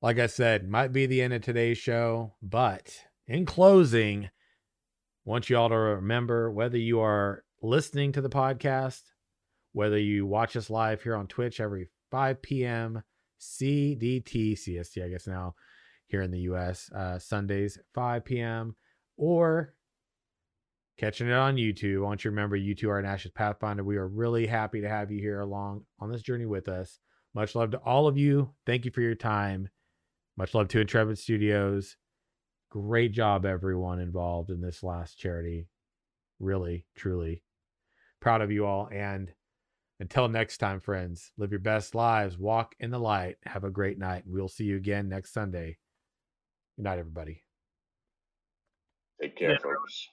like I said, might be the end of today's show, but in closing, want you all to remember whether you are listening to the podcast, whether you watch us live here on Twitch every 5 p.m. CDT, CST, I guess now here in the US, uh, Sundays, 5 p.m., or catching it on YouTube. I want you to remember you two are an Ashes Pathfinder. We are really happy to have you here along on this journey with us. Much love to all of you. Thank you for your time. Much love to Intrepid Studios. Great job, everyone involved in this last charity. Really, truly proud of you all. And until next time, friends, live your best lives, walk in the light, have a great night. We'll see you again next Sunday. Good night, everybody. Take care, Yeah. folks.